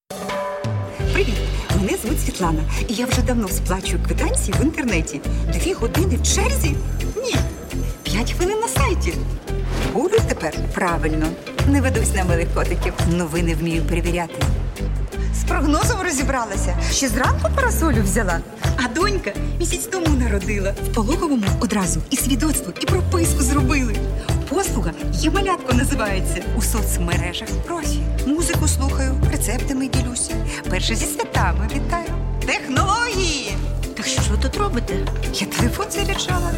Привіт! Мене звуть Світлана, і я вже давно сплачую квитанції в інтернеті. Дві години в черзі? Ні. П'ять хвилин на сайті. Буду тепер правильно. Не ведусь на милих котиків. Новини вмію перевіряти. З прогнозом розібралася. Ще зранку парасолю взяла. А донька місяць тому народила. В пологовому одразу і свідоцтво, і прописку зробили. Послуга є малятко називається. У соцмережах профі. Музику слухаю, рецептами ділюся. Перше зі святами вітаю. Технології!
Так що тут робите?
Я телефон заряджала.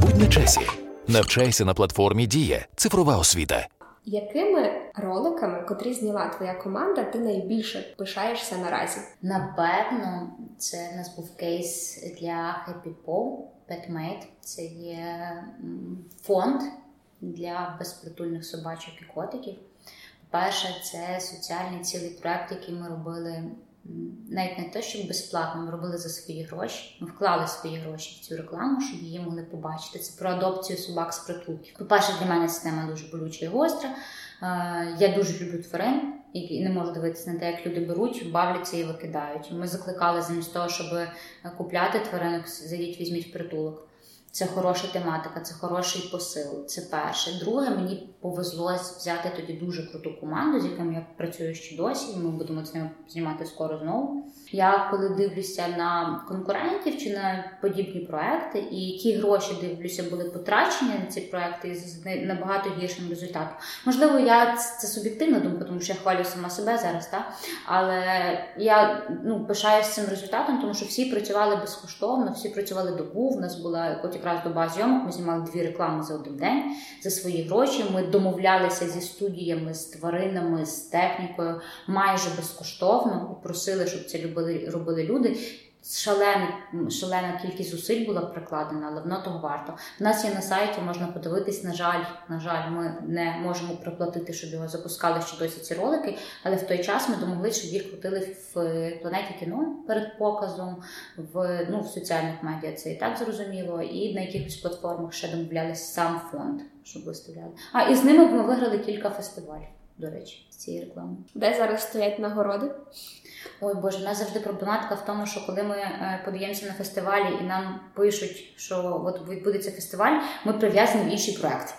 Будь на часі. Навчайся на платформі Дія. Цифрова освіта.
Якими роликами, котрі зняла твоя команда, ти найбільше пишаєшся наразі?
Напевно, це в нас був кейс для Happy Paw, Petmate. Це є фонд для безпритульних собачок і котиків. Перше, це соціальний цілий проект, який ми робили навіть не те, щоб безплатно, ми робили за свої гроші. Ми вклали свої гроші в цю рекламу, щоб її могли побачити. Це про адопцію собак з притулків. По-перше, для мене ця тема дуже болюча і гостра. Е, я дуже люблю тварин і не можу дивитися на те, як люди беруть, бавляться і викидають. Ми закликали замість того, щоб купляти тваринок, зайдіть, візьміть притулок. Це хороша тематика, це хороший посил. Це перше. Друге, мені повезло взяти тоді дуже круту команду, з якими я працюю ще досі. і Ми будемо ними знімати скоро знову. Я коли дивлюся на конкурентів чи на подібні проекти, і які гроші дивлюся, були потрачені на ці проекти з набагато гіршим результатом. Можливо, я це суб'єктивна думка, тому що я хвалю сама себе зараз, так? але я ну пишаюся цим результатом, тому що всі працювали безкоштовно, всі працювали добу. В нас була от якраз доба зйомок. Ми знімали дві реклами за один день за свої гроші. Ми домовлялися зі студіями, з тваринами, з технікою майже безкоштовно просили, щоб це любили робили люди. Шалена, шалена кількість зусиль була прикладена, але воно того варто. У нас є на сайті, можна подивитись. На жаль, на жаль, ми не можемо проплатити, щоб його запускали ще досі ці ролики. Але в той час ми домогли, щоб їх крутили в планеті кіно перед показом, в ну в соціальних медіа. Це і так зрозуміло, і на якихось платформах ще домовлялися сам фонд, щоб виставляли. А і з ними ми виграли кілька фестивалів. До речі, з цієї реклами.
Де зараз стоять нагороди?
Ой Боже, у нас завжди проблематика в тому, що коли ми е, подаємося на фестивалі і нам пишуть, що от відбудеться фестиваль, ми прив'язані в інший проект.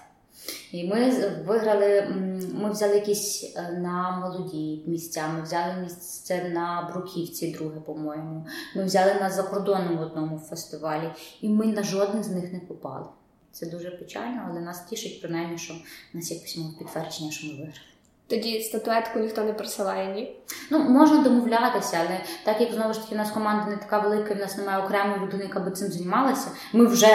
І ми виграли, ми взяли якісь е, на молоді місця, ми взяли місце на Бруківці, друге, по-моєму. Ми взяли на закордонному одному фестивалі, і ми на жоден з них не попали. Це дуже печально, але нас тішить принаймні, що в нас є письмове підтвердження, що ми виграли.
Тоді статуетку ніхто не присилає, ні?
Ну, можна домовлятися, але так як знову ж таки у нас команда не така велика, в нас немає окремої людини, яка би цим займалася. Ми вже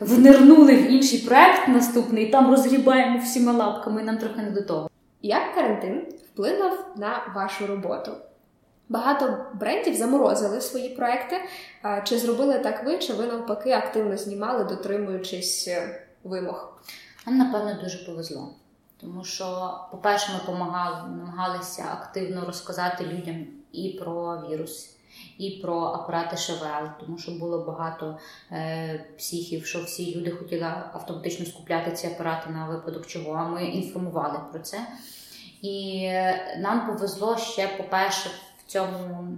внирнули в інший проект наступний, і там розгрібаємо всіма лапками, і нам трохи не до того.
Як карантин вплинув на вашу роботу? Багато брендів заморозили свої проекти. Чи зробили так ви, чи ви навпаки активно знімали, дотримуючись е, вимог?
Нам, напевно, дуже повезло. Тому що, по-перше, ми помагали, намагалися активно розказати людям і про вірус, і про апарати ШВЛ, тому що було багато е, психів, що всі люди хотіли автоматично скупляти ці апарати на випадок чого. А ми інформували про це. І е, нам повезло ще, по-перше, в цьому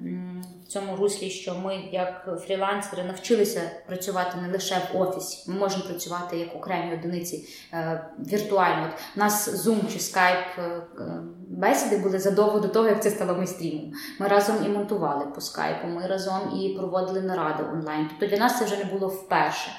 руслі, що ми, як фрілансери, навчилися працювати не лише в офісі. Ми можемо працювати як окремі одиниці е, віртуально. От У нас Zoom чи Skype е, бесіди були задовго до того, як це стало мейстрімом. Ми разом і монтували по скайпу, ми разом і проводили наради онлайн. Тобто для нас це вже не було вперше.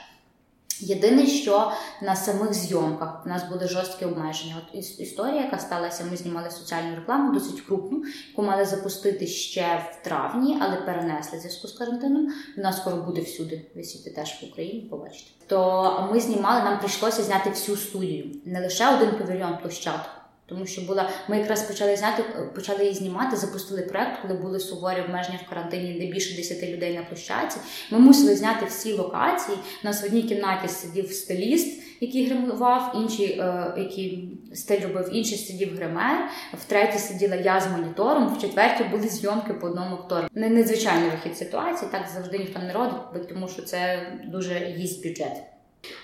Єдине, що на самих зйомках у нас були жорсткі обмеження. От історія, яка сталася, ми знімали соціальну рекламу, досить крупну, яку мали запустити ще в травні, але перенесли в зв'язку з карантином. Вона скоро буде всюди висіти теж в Україні. Побачите. То ми знімали, нам прийшлося зняти всю студію, не лише один павільйон площадку. Тому що була, ми якраз почали зняти, почали її знімати, запустили проект, коли були суворі обмеження в карантині, де більше 10 людей на площадці. Ми мусили зняти всі локації. У нас в одній кімнаті сидів стиліст, який гримував, інший, е, який стиль робив, інший сидів гример, в третій сиділа я з монітором, в четвертій були зйомки по одному актору. Не незвичайний вихід ситуації, так завжди ніхто не робить, тому що це дуже їсть бюджет.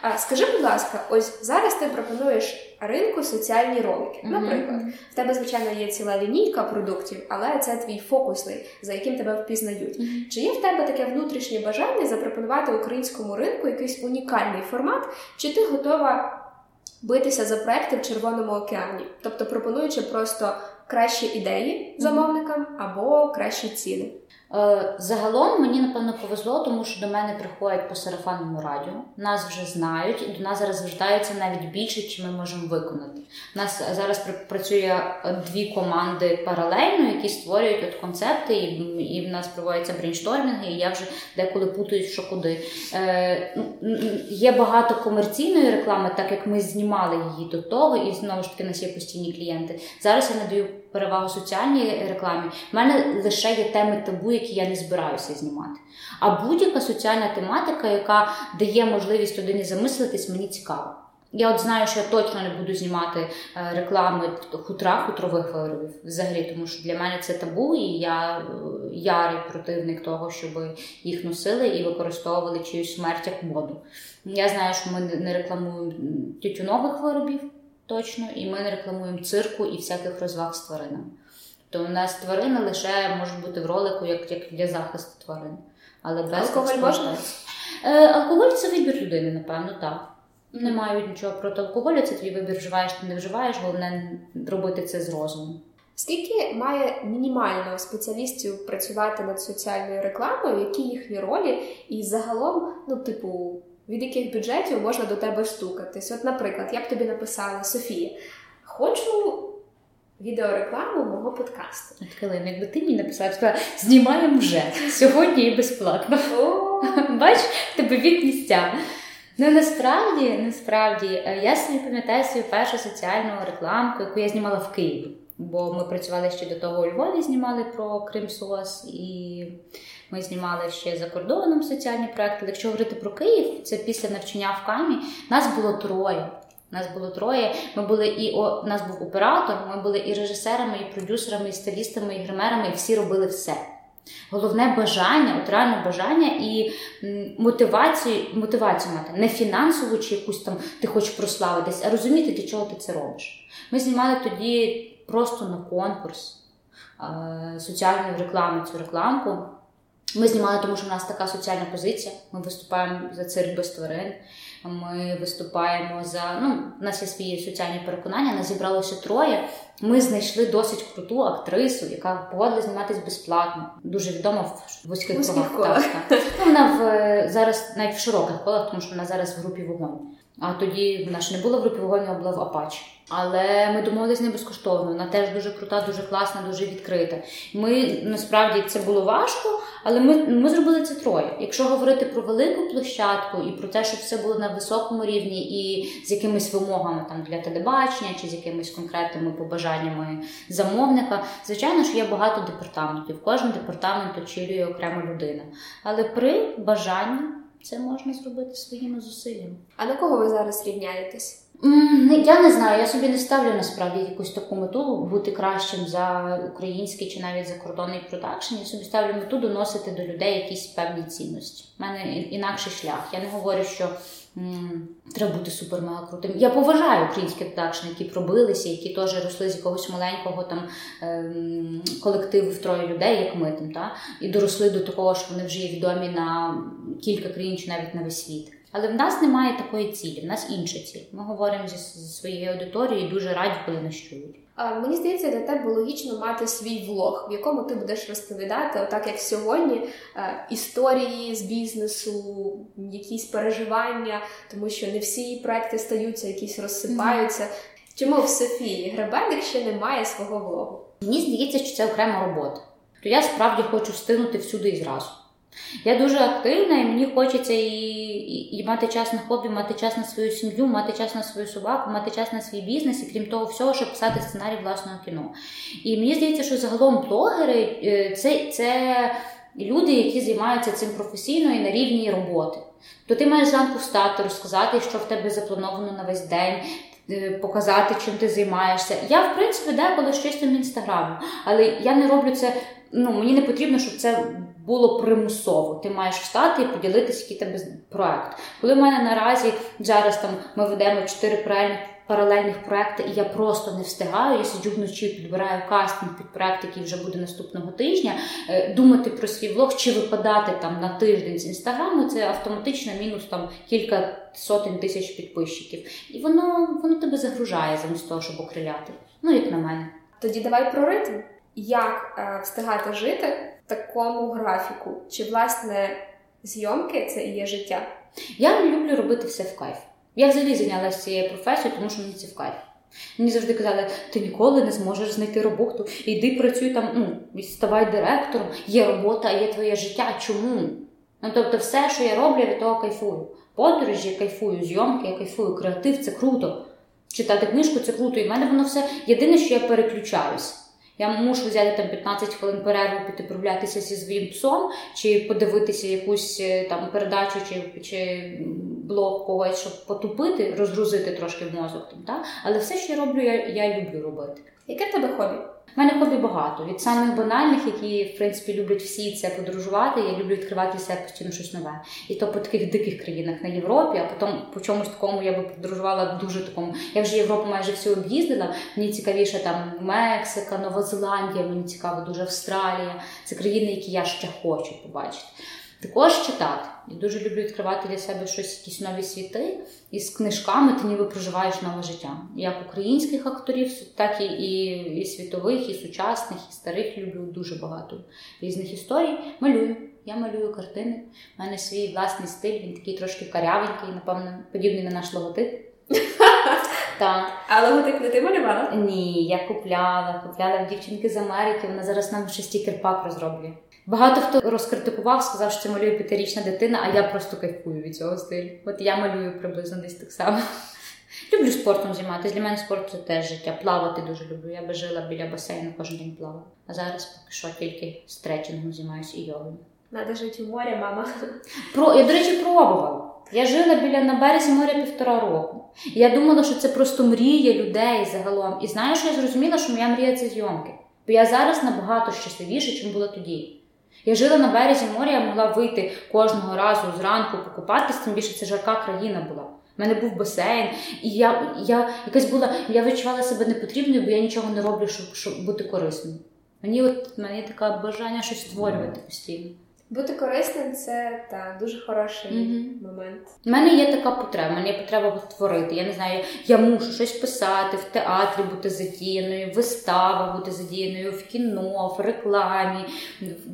А скажи, будь ласка, ось зараз ти пропонуєш ринку соціальні ролики. Mm-hmm. Наприклад, в тебе, звичайно, є ціла лінійка продуктів, але це твій фокусний, за яким тебе впізнають. Mm-hmm. Чи є в тебе таке внутрішнє бажання запропонувати українському ринку якийсь унікальний формат, чи ти готова битися за проекти в Червоному океані? Тобто пропонуючи просто кращі ідеї замовникам або кращі ціни?
Е, загалом мені напевно повезло, тому що до мене приходять по сарафанному радіо, нас вже знають, і до нас зараз звертаються навіть більше, чи ми можемо виконати. У нас зараз працює дві команди паралельно, які створюють от концепти, і і в нас проводяться брейнштормінги, і я вже деколи путаюсь, що куди. Е, Є багато комерційної реклами, так як ми знімали її до того, і знову ж таки нас є постійні клієнти. Зараз я надаю перевагу соціальній рекламі. У мене лише є теми табу, які я не збираюся знімати. А будь-яка соціальна тематика, яка дає можливість людині замислитись, мені цікаво. Я от знаю, що я точно не буду знімати е, реклами хутра, хутрових виробів взагалі, тому що для мене це табу, і я е, ярий противник того, щоб їх носили і використовували чиюсь смерть як моду. Я знаю, що ми не рекламуємо тютюнових виробів точно, і ми не рекламуємо цирку і всяких розваг з тваринами. То у нас тварини лише можуть бути в ролику як як для захисту тварин. Але без
Алкоголь можна?
Е, Алкоголь це вибір людини, напевно, так. Не мають нічого проти алкоголю, це твій вибір вживаєш, ти не вживаєш, головне робити це з розумом.
Скільки має мінімально спеціалістів працювати над соціальною рекламою, які їхні ролі, і загалом, ну, типу, від яких бюджетів можна до тебе стукатись? От, наприклад, я б тобі написала Софія, хочу. Відеорекламу мого подкасту.
Калин, якби ти мені написала, сказала, знімаємо вже сьогодні і безплатно. Бач, тебе від місця. Ну насправді, насправді, е, я собі пам'ятаю свою першу соціальну рекламку, яку я знімала в Києві. Бо ми працювали ще до того у Львові, знімали про Крим Сос, і ми знімали ще за кордоном соціальні проекти. Якщо говорити про Київ, це після навчання в камі. Нас було троє. Нас було троє. Ми були і о, нас був оператор. Ми були і режисерами, і продюсерами, і стилістами, і гримерами, і всі робили все. Головне бажання, от реальне бажання і мотивацію мотивацію мати не фінансову чи якусь там ти хочеш прославитись, а розуміти, для чого ти це робиш. Ми знімали тоді просто на конкурс соціальної реклами цю рекламку. Ми знімали, тому що в нас така соціальна позиція. Ми виступаємо за цирк без тварин. Ми виступаємо за ну, у нас є свої соціальні переконання. Нас зібралося троє. Ми знайшли досить круту актрису, яка погодила зніматись безплатно. Дуже відома в вузьких колах. Ну, вона в зараз навіть в широких колах, тому що вона зараз в групі вогонь. А тоді вона ж не була в групі вогонь, а була в Апачі. Але ми домовились не безкоштовно. Вона теж дуже крута, дуже класна, дуже відкрита. Ми насправді це було важко, але ми, ми зробили це троє. Якщо говорити про велику площадку і про те, щоб все було на високому рівні і з якимись вимогами там для телебачення чи з якимись конкретними побажаннями замовника, звичайно ж є багато департаментів. Кожен департамент очолює окрема людина. Але при бажанні це можна зробити своїми зусиллями.
А на кого ви зараз рівняєтесь?
Я не знаю, я собі не ставлю насправді якусь таку мету бути кращим за український чи навіть закордонний продакшн. Я собі ставлю мету доносити до людей якісь певні цінності. У мене інакший шлях. Я не говорю, що треба бути супер мега крутим. Я поважаю українські продакшни, які пробилися, які теж росли з якогось маленького там ем, колективу в троє людей, як ми там, та? і доросли до такого, що вони вже є відомі на кілька країн чи навіть на весь світ. Але в нас немає такої цілі, в нас інша ціль. Ми говоримо зі своєю аудиторією і дуже раді, коли нас чують.
А, Мені здається, для тебе логічно мати свій влог, в якому ти будеш розповідати, отак як сьогодні, е, історії з бізнесу, якісь переживання, тому що не всі проекти стаються, якісь розсипаються. Чому в Софії Гребенник ще не має свого влогу?
Мені здається, що це окрема робота. То я справді хочу встигнути всюди і зразу. Я дуже активна, і мені хочеться і, і, і мати час на хобі, мати час на свою сім'ю, мати час на свою собаку, мати час на свій бізнес, і крім того всього, щоб писати сценарій власного кіно. І мені здається, що загалом блогери е, це, це люди, які займаються цим професійно і на рівні роботи. То ти маєш зранку встати, розказати, що в тебе заплановано на весь день. Е, Показати, чим ти займаєшся. Я, в принципі, деколи щось там інстаграмі, але я не роблю це. Ну мені не потрібно, щоб це було примусово. Ти маєш встати і поділитися, який тебе проект. Коли в мене наразі зараз там ми ведемо чотири паралельних паралельних проекти, і я просто не встигаю. Я сиджу вночі, підбираю кастинг під проект, який вже буде наступного тижня. Е, Думати про свій влог чи випадати там на тиждень з інстаграму, це автоматично мінус там кілька сотень тисяч підписчиків. І воно воно тебе загружає замість того, щоб окриляти. Ну як на мене.
Тоді давай про ритм. Як е, встигати жити в такому графіку? Чи власне зйомки це і є життя?
Я не люблю робити все в кайф. Я взагалі зайнялася цією професією, тому що мені це в кайф. Мені завжди казали, ти ніколи не зможеш знайти роботу, іди працюй там, ну, ставай директором, є робота, є твоє життя. Чому? Ну тобто, все, що я роблю, я від того кайфую. Подорожі, я кайфую, зйомки, я кайфую, креатив це круто. Читати книжку це круто. І в мене воно все єдине, що я переключаюсь. Я мушу взяти там 15 хвилин перерву, піти прогулятися зі своїм псом, чи подивитися якусь е, там передачу, чи, чи блог когось, щоб потупити, розгрузити трошки мозок. Там, та? Але все, що я роблю, я, я люблю робити.
Яке в тебе хобі?
У мене хобі багато. Від самих банальних, які в принципі люблять всі це подорожувати. Я люблю відкривати для постійно щось нове. І то по таких диких країнах на Європі, а потім по чомусь такому я би подорожувала дуже такому. Я вже Європу майже всю об'їздила. Мені цікавіше там Мексика, Нова Зеландія, мені цікаво дуже Австралія. Це країни, які я ще хочу побачити. Також читати. Я дуже люблю відкривати для себе щось, якісь нові світи. І з книжками ти ніби проживаєш нове життя. Як українських акторів, так і, і, і світових, і сучасних, і старих люблю дуже багато різних історій. Малюю. Я малюю картини. У мене свій власний стиль, він такий трошки карявенький, напевно, подібний на наш логотип. Так.
А логотип не ти малювала?
Ні, я купляла, купляла в дівчинки з Америки, вона зараз нам ще стікер-пак розроблює. Багато хто розкритикував, сказав, що це малює п'ятирічна дитина, а я просто кайфую від цього стилю. От я малюю приблизно десь так само. Люблю спортом займатися. Для мене спорт це теж життя. Плавати дуже люблю. Я би жила біля басейну, кожен день плавала. А зараз поки що тільки стретчингом займаюся і йогою.
Надо жити у морі, мама.
Про я, до речі, пробувала. Я жила біля на березі моря півтора року. Я думала, що це просто мрія людей загалом. І знаєш, що я зрозуміла, що моя мрія це зйомки. Бо я зараз набагато щасливіша, ніж була тоді. Я жила на березі моря, я могла вийти кожного разу зранку покупатись, тим більше це жарка країна була. У мене був басейн, і я, я якась була, я відчувала себе непотрібною, бо я нічого не роблю, щоб, щоб бути корисною. Мені от мені таке бажання щось створювати постійно.
Бути корисним це та дуже хороший
Мгм.
момент.
У мене є така потреба, мені є потреба творити. Я не знаю, я мушу щось писати в театрі, бути задіяною, в виставах бути задіяною, в кіно, в рекламі,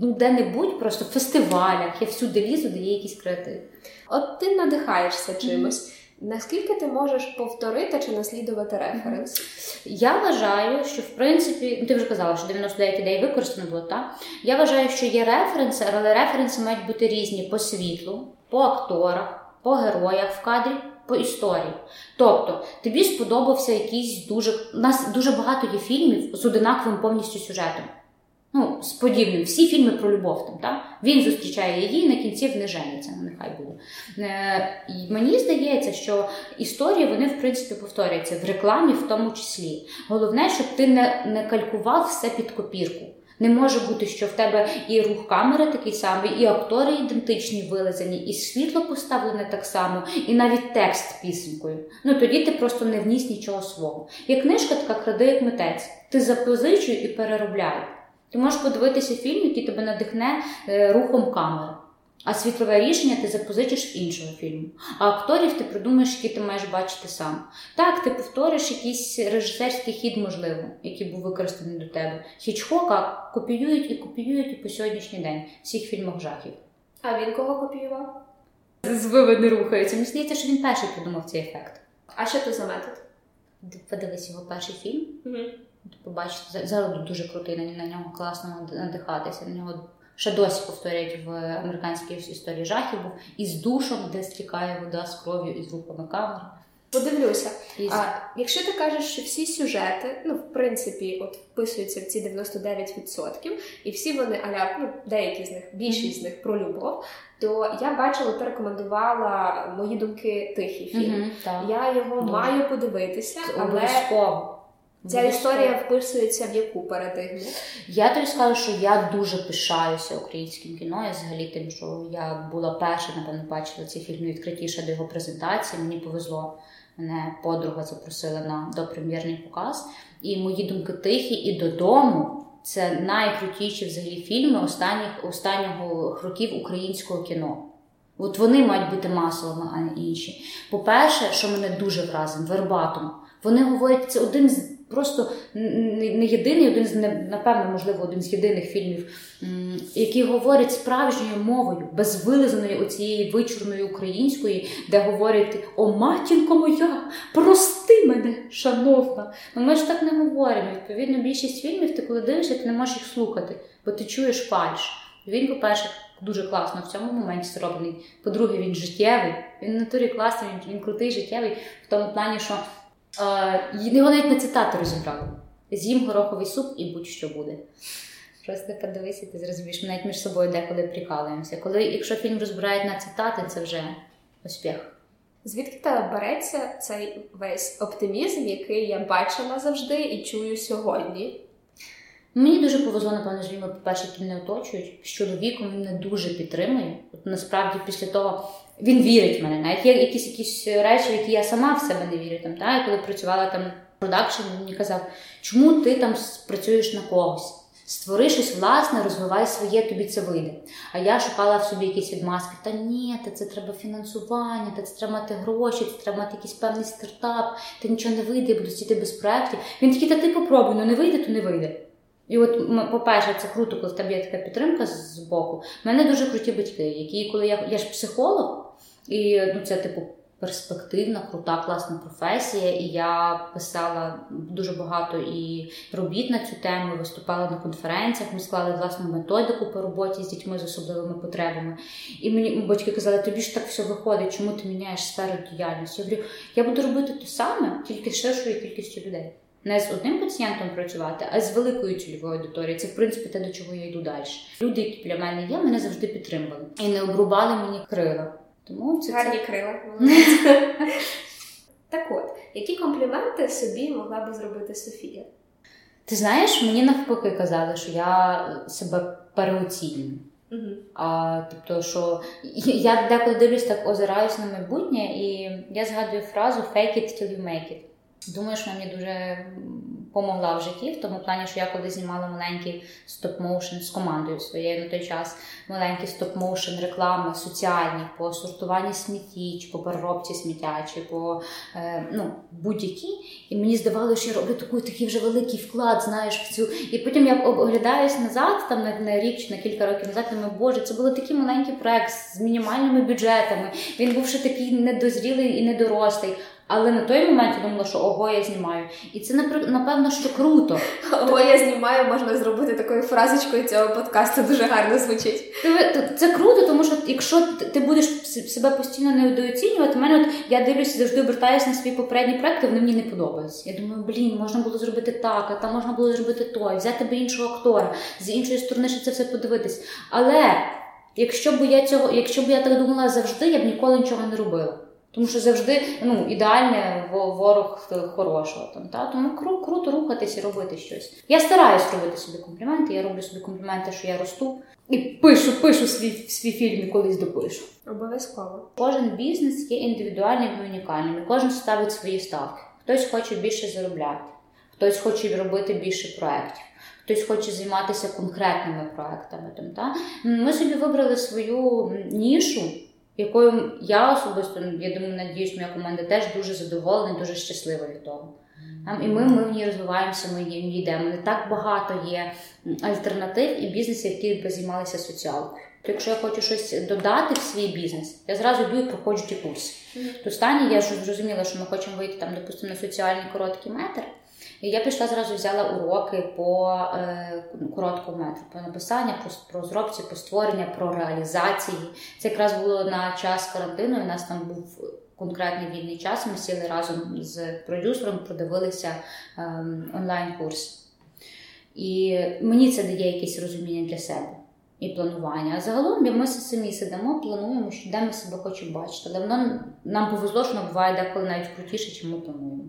ну де-небудь, просто в фестивалях. Я всюди лізу, де є якийсь креатив.
От ти надихаєшся чимось. Наскільки ти можеш повторити чи наслідувати референс?
Я вважаю, що в принципі, ну ти вже казала, що 99 ідей використано було, так? Я вважаю, що є референси, але референси мають бути різні по світлу, по акторах, по героях в кадрі, по історії. Тобто, тобі сподобався якийсь дуже. У нас дуже багато є фільмів з одинаковим повністю сюжетом. Ну, з подібним. Всі фільми про любов там, так? Він зустрічає її, на кінці вони женяться, ну нехай буде. Е, і мені здається, що історії вони в принципі повторюються в рекламі, в тому числі. Головне, щоб ти не, не калькував все під копірку. Не може бути, що в тебе і рух камери такий самий, і актори ідентичні вилизані, і світло поставлене так само, і навіть текст пісенькою. Ну тоді ти просто не вніс нічого свого. Є книжка така кради як митець. Ти запозичуй і переробляй. Ти можеш подивитися фільм, який тебе надихне е, рухом камери. А світлове рішення ти запозичиш в іншого фільму. А акторів ти придумаєш, які ти маєш бачити сам. Так, ти повториш якийсь режисерський хід, можливо, який був використаний до тебе. Хічхока копіюють і копіюють і по сьогоднішній день всіх фільмах жахів.
А він кого копіював?
Звиви не рухаються. Мені здається, що він перший придумав цей ефект.
А що це за метод?
Подивись його перший фільм.
Угу.
Ти побачите, за- зараз дуже крутий, на, на нього класно надихатися. На нього ще досі повторюють в американській історії жахів був із душом, де стікає вода з кров'ю і з рухами камери.
Подивлюся. А якщо ти кажеш, що всі сюжети, ну в принципі, от вписуються в ці 99%, і всі вони аля, ну деякі з них, більшість з них про любов, то я бачила, ти рекомендувала мої думки тихий фільм.
Так.
Я його
Дуже.
маю подивитися, але. Ця
Обов'язково.
історія вписується в яку парадигму?
Я тобі скажу, що я дуже пишаюся українським кіно. Я взагалі тим, що я була перша, напевно, бачила цей фільм на відкритті ще до його презентації. Мені повезло. Мене подруга запросила на допрем'єрний показ. І мої думки тихі і додому. Це найкрутіші взагалі фільми останніх останнього років українського кіно. От вони мають бути масовими, а не інші. По-перше, що мене дуже вразив, вербатом. Вони говорять, це один з просто не єдиний, один з напевно, можливо, один з єдиних фільмів, який говорить справжньою мовою, без вилизаної оцієї вичурної української, де говорять О, матінко моя, прости мене, шановна. Ну ми ж так не говоримо. Відповідно, більшість фільмів ти коли дивишся, ти не можеш їх слухати, бо ти чуєш фальш. Він, по-перше, дуже класно в цьому моменті зроблений. По-друге, він життєвий. Він в натурі класний, він, він крутий, життєвий в тому плані, що його навіть на цитати розібрали. З'їм гороховий суп і будь-що буде. Просто подивися, ти зрозумієш, ми навіть між собою деколи прикалуємося. Коли, якщо фільм розбирають на цитати, це вже успіх.
Звідки тебе береться цей весь оптимізм, який я бачила завжди і чую сьогодні?
Мені дуже повезло, напевно, з людьми, по-перше, які мене оточують. З чоловіком він мене дуже підтримує. От насправді, після того він вірить в мене. Навіть є якісь якісь речі, в які я сама в себе не вірю. Там, та? Я коли працювала там продакшн, він мені казав, чому ти там працюєш на когось? Створи щось власне, розвивай своє, тобі це вийде. А я шукала в собі якісь відмазки. Та ні, та це треба фінансування, та це треба мати гроші, це треба мати якийсь певний стартап, та нічого не вийде, я буду сидіти без проєктів. Він такий, та ти попробуй, ну не вийде, то не вийде. І от, по-перше, це круто, коли в тебе є така підтримка з боку. У мене дуже круті батьки, які, коли я, я ж психолог, і ну, це типу перспективна, крута, класна професія. І я писала дуже багато і робіт на цю тему, виступала на конференціях. Ми склали власну методику по роботі з дітьми з особливими потребами. І мені батьки казали, тобі ж так все виходить, чому ти міняєш сферу діяльності? Я говорю, я буду робити те саме, тільки ширшою кількістю людей. Не з одним пацієнтом працювати, а з великою цільовою аудиторією. Це в принципі те, до чого я йду далі. Люди, які біля мене є, мене завжди підтримували і не обрубали мені крила. Тому це,
Гарні
це...
крила. так от, які компліменти собі могла би зробити Софія?
Ти знаєш, мені навпаки казали, що я себе переоцінюю.
Угу.
А, тобто, що я деколи дивлюсь так, озираюсь на майбутнє, і я згадую фразу fake it till you make it. Думаю, що вона мені дуже помогла в житті, в тому плані, що я коли знімала маленький стоп-моушен з командою своєю на той час, маленький стоп-моушен реклами соціальні по сортуванні смітті, чи по переробці сміття, чи по е, ну, будь-які. І мені здавалося, що я роблю такий, такий вже великий вклад, знаєш, в цю. І потім я оглядаюсь назад, там на, на рік чи на кілька років назад, думаю, боже, це було такий маленький проект з мінімальними бюджетами. Він був ще такий недозрілий і недорослий. Але на той момент я думала, що ого, я знімаю. І це напевно, що круто.
Ого, я знімаю, можна зробити такою фразочкою цього подкасту, дуже гарно звучить.
Це круто, тому що якщо ти будеш себе постійно недооцінювати, мене от я дивлюся, завжди обертаюся на свій попередній проект, вони мені не подобаються. Я думаю, блін, можна було зробити так, а там можна було зробити той, взяти би іншого актора, з іншої сторони, ще це все подивитись. Але якщо б я цього, якщо б я так думала завжди, я б ніколи нічого не робила. Тому що завжди ну, ідеальне ворог хорошого. Там, та? Тому кру, круто рухатись і робити щось. Я стараюсь робити собі компліменти, я роблю собі компліменти, що я росту. І пишу, пишу свій свій фільм і колись допишу.
Обов'язково.
Кожен бізнес є індивідуальним і унікальним. і Кожен ставить свої ставки. Хтось хоче більше заробляти, хтось хоче робити більше проєктів. Хтось хоче займатися конкретними проектами. Там, та? Ми собі вибрали свою нішу якою я особисто, я думаю, надіюсь, моя команда теж дуже задоволена, дуже щаслива від того. І ми ми в ній розвиваємося, ми в ній йдемо. Не так багато є альтернатив і бізнесів, які б займалися соціалкою. То якщо я хочу щось додати в свій бізнес, я зразу йду і проходжу ті курси. Mm-hmm. То стані я ж зрозуміла, що ми хочемо вийти там, допустимо, на соціальний короткий метр. Я пішла зразу взяла уроки по е, короткому метру, по написанню, по, про зробці, по створення, про реалізації. Це якраз було на час карантину. У нас там був конкретний вільний час. Ми сіли разом з продюсером, продивилися е, онлайн-курс. І мені це дає якесь розуміння для себе. І планування. А загалом ми самі сидимо, плануємо, що де ми себе хочемо бачити. Але воно нам повезло, що буває деколи навіть крутіше, чим ми плануємо.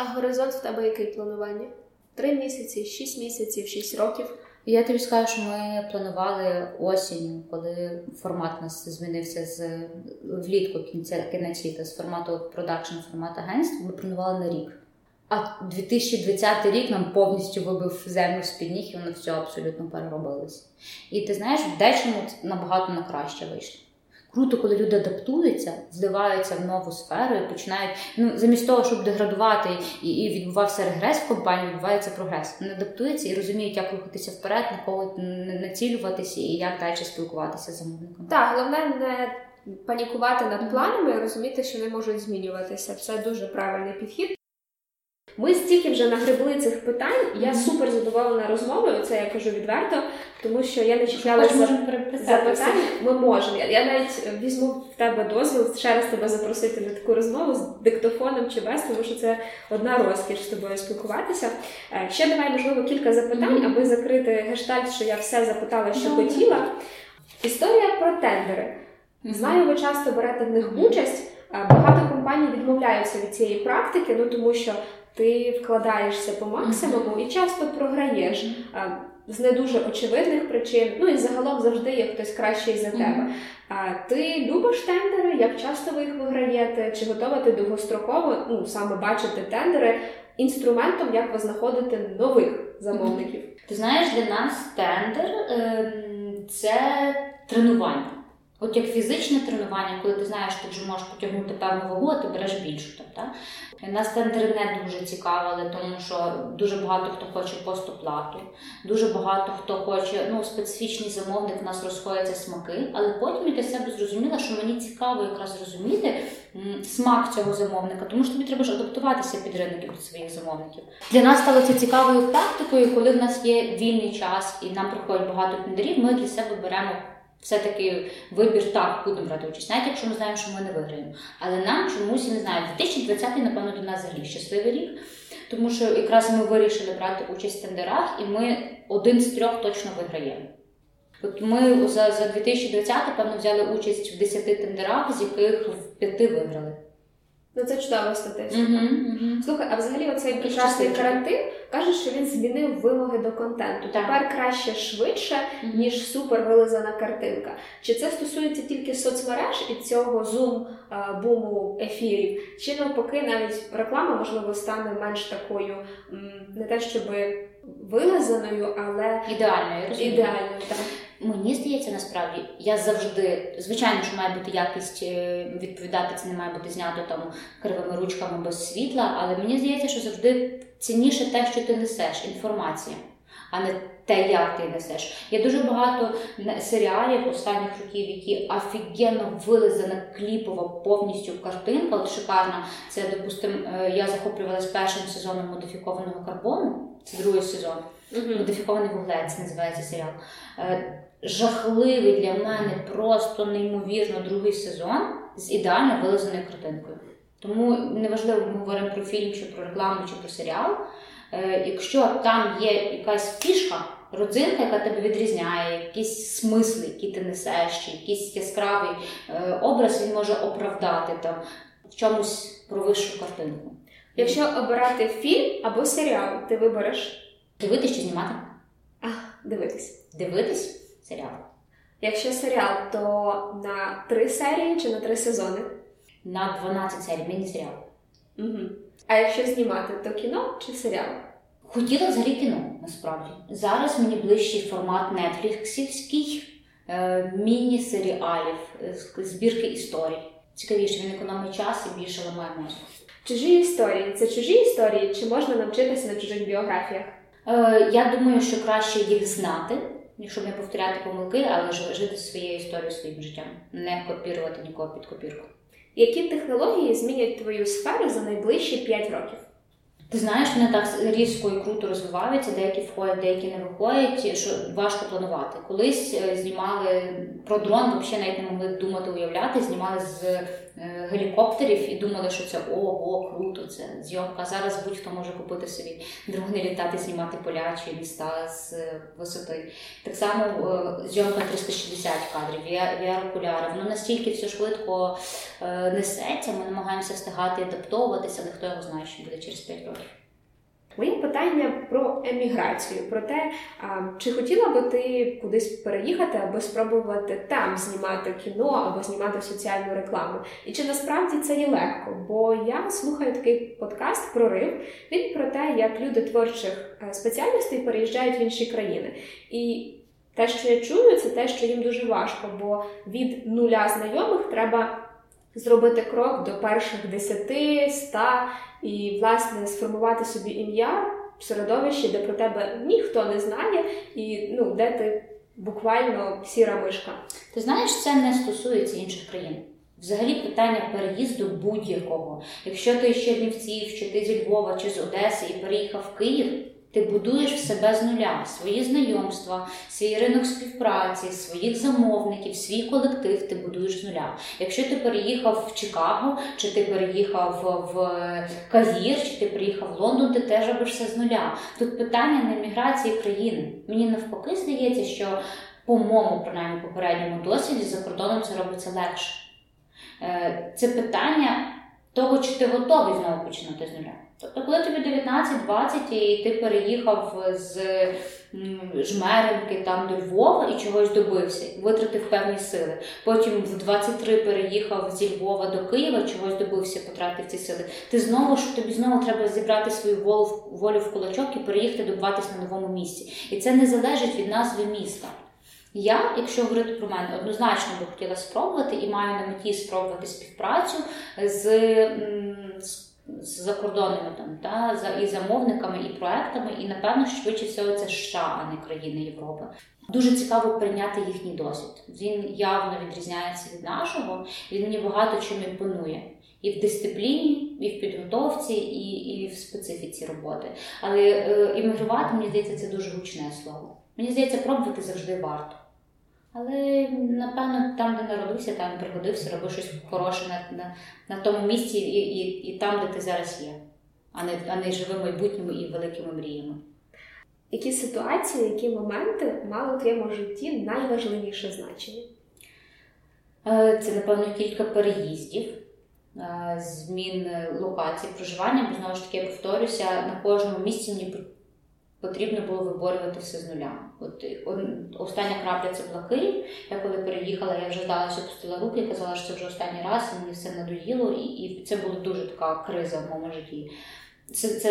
А горизонт в тебе який планування? Три місяці, шість місяців, шість років.
Я тобі скажу, що ми планували осінь, коли формат нас змінився з влітку кінця кінець літа, з формату продакшн, формат агентства. Ми планували на рік. А 2020 рік нам повністю вибив землю з під ніг, і воно все абсолютно переробилось. І ти знаєш, в дечому набагато на краще вийшло. Круто, коли люди адаптуються, вливаються в нову сферу і починають ну замість того, щоб деградувати і і відбувався регрес в компанії, відбувається прогрес. Вони адаптуються і розуміють, як рухатися вперед, на кого націлюватися і як далі спілкуватися з замовниками.
Так, головне не панікувати над планами, і розуміти, що вони можуть змінюватися. Це дуже правильний підхід. Ми стільки вже нагребли цих питань. Я супер задоволена розмовою. Це я кажу відверто, тому що я не чіплялася за запитання. Ми можемо. Я, я навіть візьму в тебе дозвіл ще раз тебе запросити на таку розмову з диктофоном чи без, тому що це одна розкіш з тобою спілкуватися. Е, ще давай можливо кілька запитань, аби закрити гештальт, що я все запитала, що хотіла. Історія про тендери. Знаю, ви часто берете в них участь. Е, багато компаній відмовляються від цієї практики, ну тому що ти вкладаєшся по максимуму і часто програєш з не дуже очевидних причин. Ну і загалом завжди є хтось кращий за тебе. А ти любиш тендери? Як часто ви їх виграєте? Чи готова ти довгостроково ну саме бачити тендери інструментом, як ви знаходите нових замовників?
Ти знаєш, для нас тендер ем, це тренування. От як фізичне тренування, коли ти знаєш, ти вже можеш потягнути певну вагу, а ти береш більшу. Так? Нас тендери не дуже цікавили, тому що дуже багато хто хоче постоплату, дуже багато хто хоче, ну, специфічний замовник, у нас розходяться смаки, але потім я для себе зрозуміла, що мені цікаво якраз зрозуміти смак цього замовника, тому що тобі треба ж адаптуватися під ринок до своїх замовників. Для нас стало це цікавою практикою, коли в нас є вільний час і нам приходять багато тендерів, ми для себе беремо все-таки вибір так будемо брати участь, навіть якщо ми знаємо, що ми не виграємо. Але нам чомусь не знаю, 2020 напевно до нас взагалі щасливий рік, тому що якраз ми вирішили брати участь в тендерах, і ми один з трьох точно виграємо. От ми за за 2020, певно, взяли участь в 10 тендерах, з яких в 5 виграли.
Ну це чудова статистика.
Угу, угу.
Слухай, а взагалі оцей прекрасний карантин каже, що він змінив вимоги до контенту.
Так.
Тепер краще швидше,
Мгм.
ніж супер вилизана картинка. Чи це стосується тільки соцмереж і цього зум буму ефірів? Чи навпаки, навіть реклама можливо стане менш такою, не те щоб вилизаною, але
Ідеально, я розумію.
ідеальною. Так.
Мені здається, насправді я завжди, звичайно, що має бути якість е, відповідати, це не має бути знято там кривими ручками без світла, але мені здається, що завжди цінніше те, що ти несеш, інформація, а не те, як ти несеш. Є дуже багато серіалів останніх років, які офігенно вилизана кліпова повністю картинка, от шикарна. Це, допустимо, е, я захоплювалась першим сезоном модифікованого карбону. Це другий сезон. Модифікований вуглець називається серіал. Жахливий для мене, просто неймовірно другий сезон з ідеально вилизаною картинкою. Тому неважливо, ми говоримо про фільм, чи про рекламу, чи про серіал. Е, Якщо там є якась фішка, родзинка, яка тебе відрізняє, якісь смисли, які ти несеш, чи якийсь яскравий е, образ, він може оправдати там в чомусь про вищу картинку.
Якщо обирати фільм або серіал, ти вибереш
Дивитись чи знімати?
а, дивитись.
Дивитись серіал.
Якщо серіал, то на три серії чи на три сезони?
На 12 серій, міні-серіал.
Угу. А якщо знімати, то кіно чи серіал?
Хотіла взагалі кіно, насправді. Зараз мені ближчий формат нетфліксівський, е, міні-серіалів, е, збірки історій. Цікавіше, він економить час і більше ламає мозок.
Чужі історії це чужі історії, чи можна навчитися на чужих біографіях?
Е, я думаю, що краще їх знати, якщо не повторяти помилки, але жити своєю історією, своїм життям, не копірувати нікого під копірку.
Які технології змінять твою сферу за найближчі 5 років?
Ти знаєш, вони так різко і круто розвиваються, деякі входять, деякі не виходять, що важко планувати. Колись е, знімали про дрон, взагалі навіть не могли думати, уявляти, знімали з гелікоптерів і думали, що це ого, круто, це зйомка. Зараз будь-хто може купити собі дрони, літати, знімати поля чи міста з е, висоти. Так само е, зйомка 360 кадрів, VR-окуляри. Воно настільки все швидко е, несеться, ми намагаємося встигати адаптовуватися, але хто його знає, що буде через 5 років.
Моє питання про еміграцію, про те, а, чи хотіла би ти кудись переїхати, аби спробувати там знімати кіно або знімати соціальну рекламу. І чи насправді це є легко? Бо я слухаю такий подкаст Прорив. Він про те, як люди творчих е, спеціальностей переїжджають в інші країни. І те, що я чую, це те, що їм дуже важко, бо від нуля знайомих треба зробити крок до перших 10, 100 і, власне, сформувати собі ім'я в середовищі, де про тебе ніхто не знає, і ну, де ти буквально сіра мишка.
Ти знаєш, це не стосується інших країн. Взагалі питання переїзду будь-якого. Якщо ти з Чернівців, чи ти зі Львова, чи з Одеси і переїхав в Київ, ти будуєш в себе з нуля свої знайомства, свій ринок співпраці, своїх замовників, свій колектив ти будуєш з нуля. Якщо ти переїхав в Чикаго, чи ти переїхав в Каїр, чи ти приїхав в Лондон, ти теж робиш все з нуля. Тут питання не міграції країни. Мені навпаки здається, що по моєму принаймні попередньому досвіді за кордоном це робиться легше. Е, Це питання того, чи ти готовий знову починати з нуля. Тобто, коли тобі 19-20 і ти переїхав з Жмеринки там до Львова і чогось добився, витратив певні сили. Потім в 23 переїхав зі Львова до Києва, чогось добився, потратив ці сили. Ти знову ж тобі знову треба зібрати свою волю, волю в кулачок і переїхати добиватись на новому місці. І це не залежить від назви міста. Я, якщо говорити про мене, однозначно би хотіла спробувати і маю на меті спробувати співпрацю з, з, з закордонними там, та, за, і замовниками, і проектами, і напевно швидше всього це США, а не країни Європи. Дуже цікаво прийняти їхній досвід. Він явно відрізняється від нашого, він мені багато чим імпонує. І в дисципліні, і в підготовці, і, і в специфіці роботи. Але е, іммігрувати, мені здається, це дуже гучне слово. Мені здається, пробувати завжди варто. Але напевно там, де народився, там пригодився, роби щось хороше на, на, на тому місці і, і, і там, де ти зараз є, а не, а не живи майбутньому і великими мріями.
Які ситуації, які моменти мали в твоєму житті найважливіше значення?
Е, Це, напевно, кілька переїздів. змін локації проживання, бо знову ж таки я повторюся, на кожному місці мені потрібно було виборювати все з нуля. От остання крапля це була Київ. Я коли переїхала, я вже здалася, опустила руки казала, що це вже останній раз, і мені все надоїло, і і це була дуже така криза в моєму житті. Це це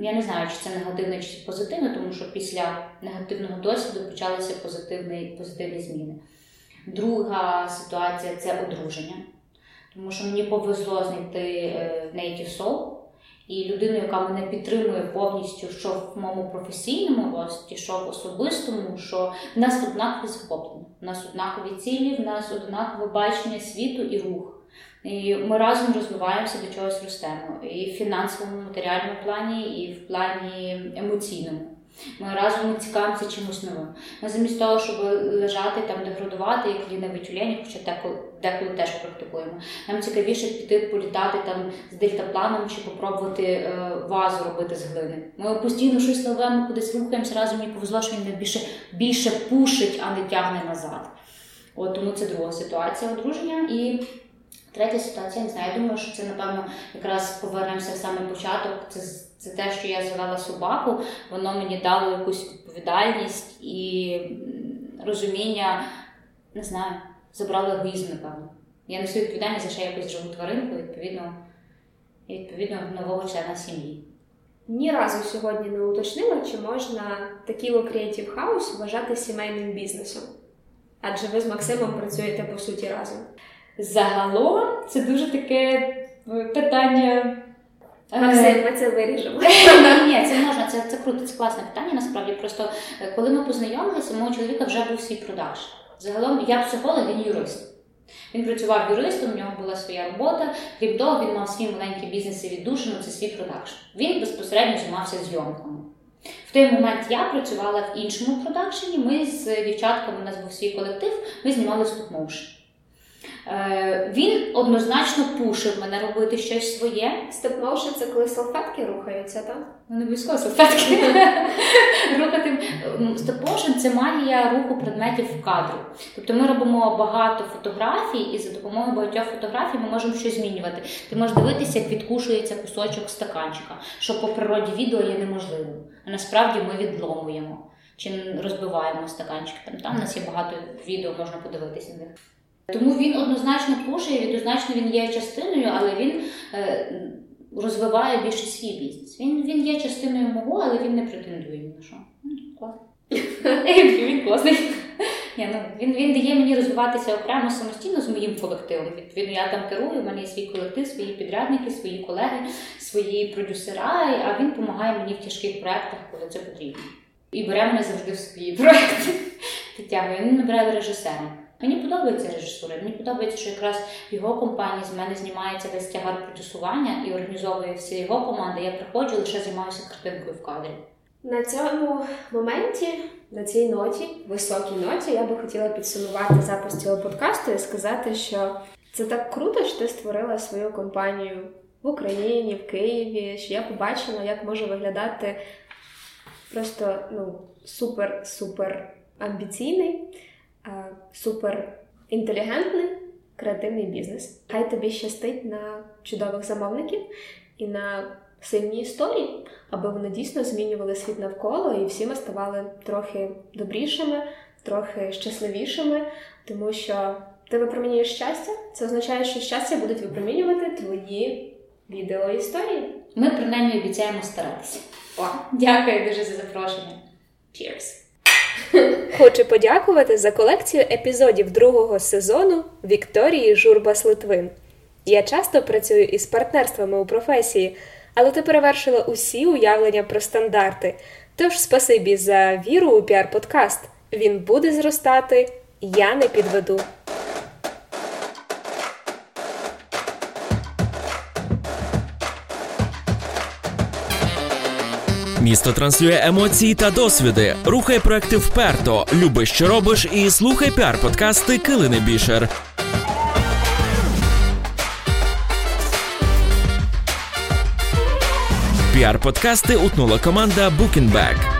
я не знаю, чи це негативне, чи позитивне, тому що після негативного досвіду почалися позитивні, позитивні зміни. Друга ситуація це одруження, тому що мені повезло знайти Native Soul, і людину, яка мене підтримує повністю, що в моєму професійному рості, що в особистому, що в нас однакові захоплення, в нас однакові цілі, в нас однакове бачення світу і рух. І Ми разом розвиваємося до чогось ростемо і в фінансовому, матеріальному плані, і в плані емоційному. Ми разом не цікавимося чимось новим. Ми замість того, щоб лежати там, деградувати, як ліниві тюлені, хоча деколи теж практикуємо. Нам цікавіше піти політати там з дельтапланом чи попробувати е, вазу робити з глини. Ми постійно щось нове, ми кудись рухаємося разом. Мені повезло, що він більше більше пушить, а не тягне назад. От тому це друга ситуація одруження. І третя ситуація, не знаю. Я думаю, що це напевно якраз повернемося в самий початок. Це це те, що я завела собаку, воно мені дало якусь відповідальність і розуміння, не знаю, забрало егоїзм, напевно. Я несу відповідальність за ще якусь живу тваринку, відповідно, і відповідно нового члена сім'ї.
Ні разу сьогодні не уточнила, чи можна Tequila Creative House вважати сімейним бізнесом. Адже ви з Максимом працюєте по суті разом.
Загалом це дуже таке питання
Максим, ми це виріжемо.
Ні, це можна, це це круто, це класне питання. Насправді просто е, коли ми познайомилися, мого чоловіка вже був свій продаж. Загалом я психолог, він юрист. Він працював юристом, у нього була своя робота. Крім того, він мав свій маленький бізнес і віддушину, це свій продакшн. Він безпосередньо займався зйомками. В той момент я працювала в іншому продакшені. Ми з дівчатками, у нас був свій колектив, ми знімали стоп-моушен. Е, він однозначно пушив мене робити щось своє.
Стоп-моушен – це коли салфетки рухаються, так?
Ну, не обов'язково салфетки. Рухати. Стоп-моушен – це магія руху предметів в кадру. Тобто ми робимо багато фотографій, і за допомогою багатьох фотографій ми можемо щось змінювати. Ти можеш дивитися, як відкушується кусочок стаканчика, що по природі відео є неможливим. А насправді ми відломуємо. Чи розбиваємо стаканчик. Там там у нас є багато відео, можна подивитися на них. Тому він однозначно пушує, однозначно він є частиною, але він е, розвиває більше свій бізнес. Він він є частиною мого, але він не претендує ні на що. Він класний. Ні, ну, Він він дає мені розвиватися окремо самостійно з моїм колективом. Відповідно, я там керую, у мене є свій колектив, свої підрядники, свої колеги, свої продюсера, а він допомагає мені в тяжких проєктах, коли це потрібно. І бере мене завжди в свої проєкти. Підтягує. Він набирає режисера. Мені подобається режисура. Мені подобається, що якраз його компанії з мене знімається весь тягар продюсування і організовує всі його команди. Я приходжу лише займаюся картинкою в кадрі.
На цьому моменті, на цій ноті, високій ноті, я би хотіла підсумувати запис цього подкасту і сказати, що це так круто, що ти створила свою компанію в Україні, в Києві. Що я побачила, як може виглядати просто ну, супер-супер амбіційний супер інтелігентний креативний бізнес. Хай тобі щастить на чудових замовників і на сильні історії, аби вони дійсно змінювали світ навколо, і всі ми ставали трохи добрішими, трохи щасливішими, тому що ти випромінюєш щастя. Це означає, що щастя будуть випромінювати твої відеоісторії.
Ми принаймні обіцяємо старатися.
О,
Дякую дуже за запрошення.
Cheers! Хочу подякувати за колекцію епізодів другого сезону Вікторії Журбас Литвин. Я часто працюю із партнерствами у професії, але ти перевершила усі уявлення про стандарти. Тож спасибі за віру у піар-подкаст. Він буде зростати, я не підведу.
Місто транслює емоції та досвіди, рухай проекти вперто, люби, що робиш, і слухай піар-подкасти Килини Бішер. Піар-подкасти утнула команда Букінбек.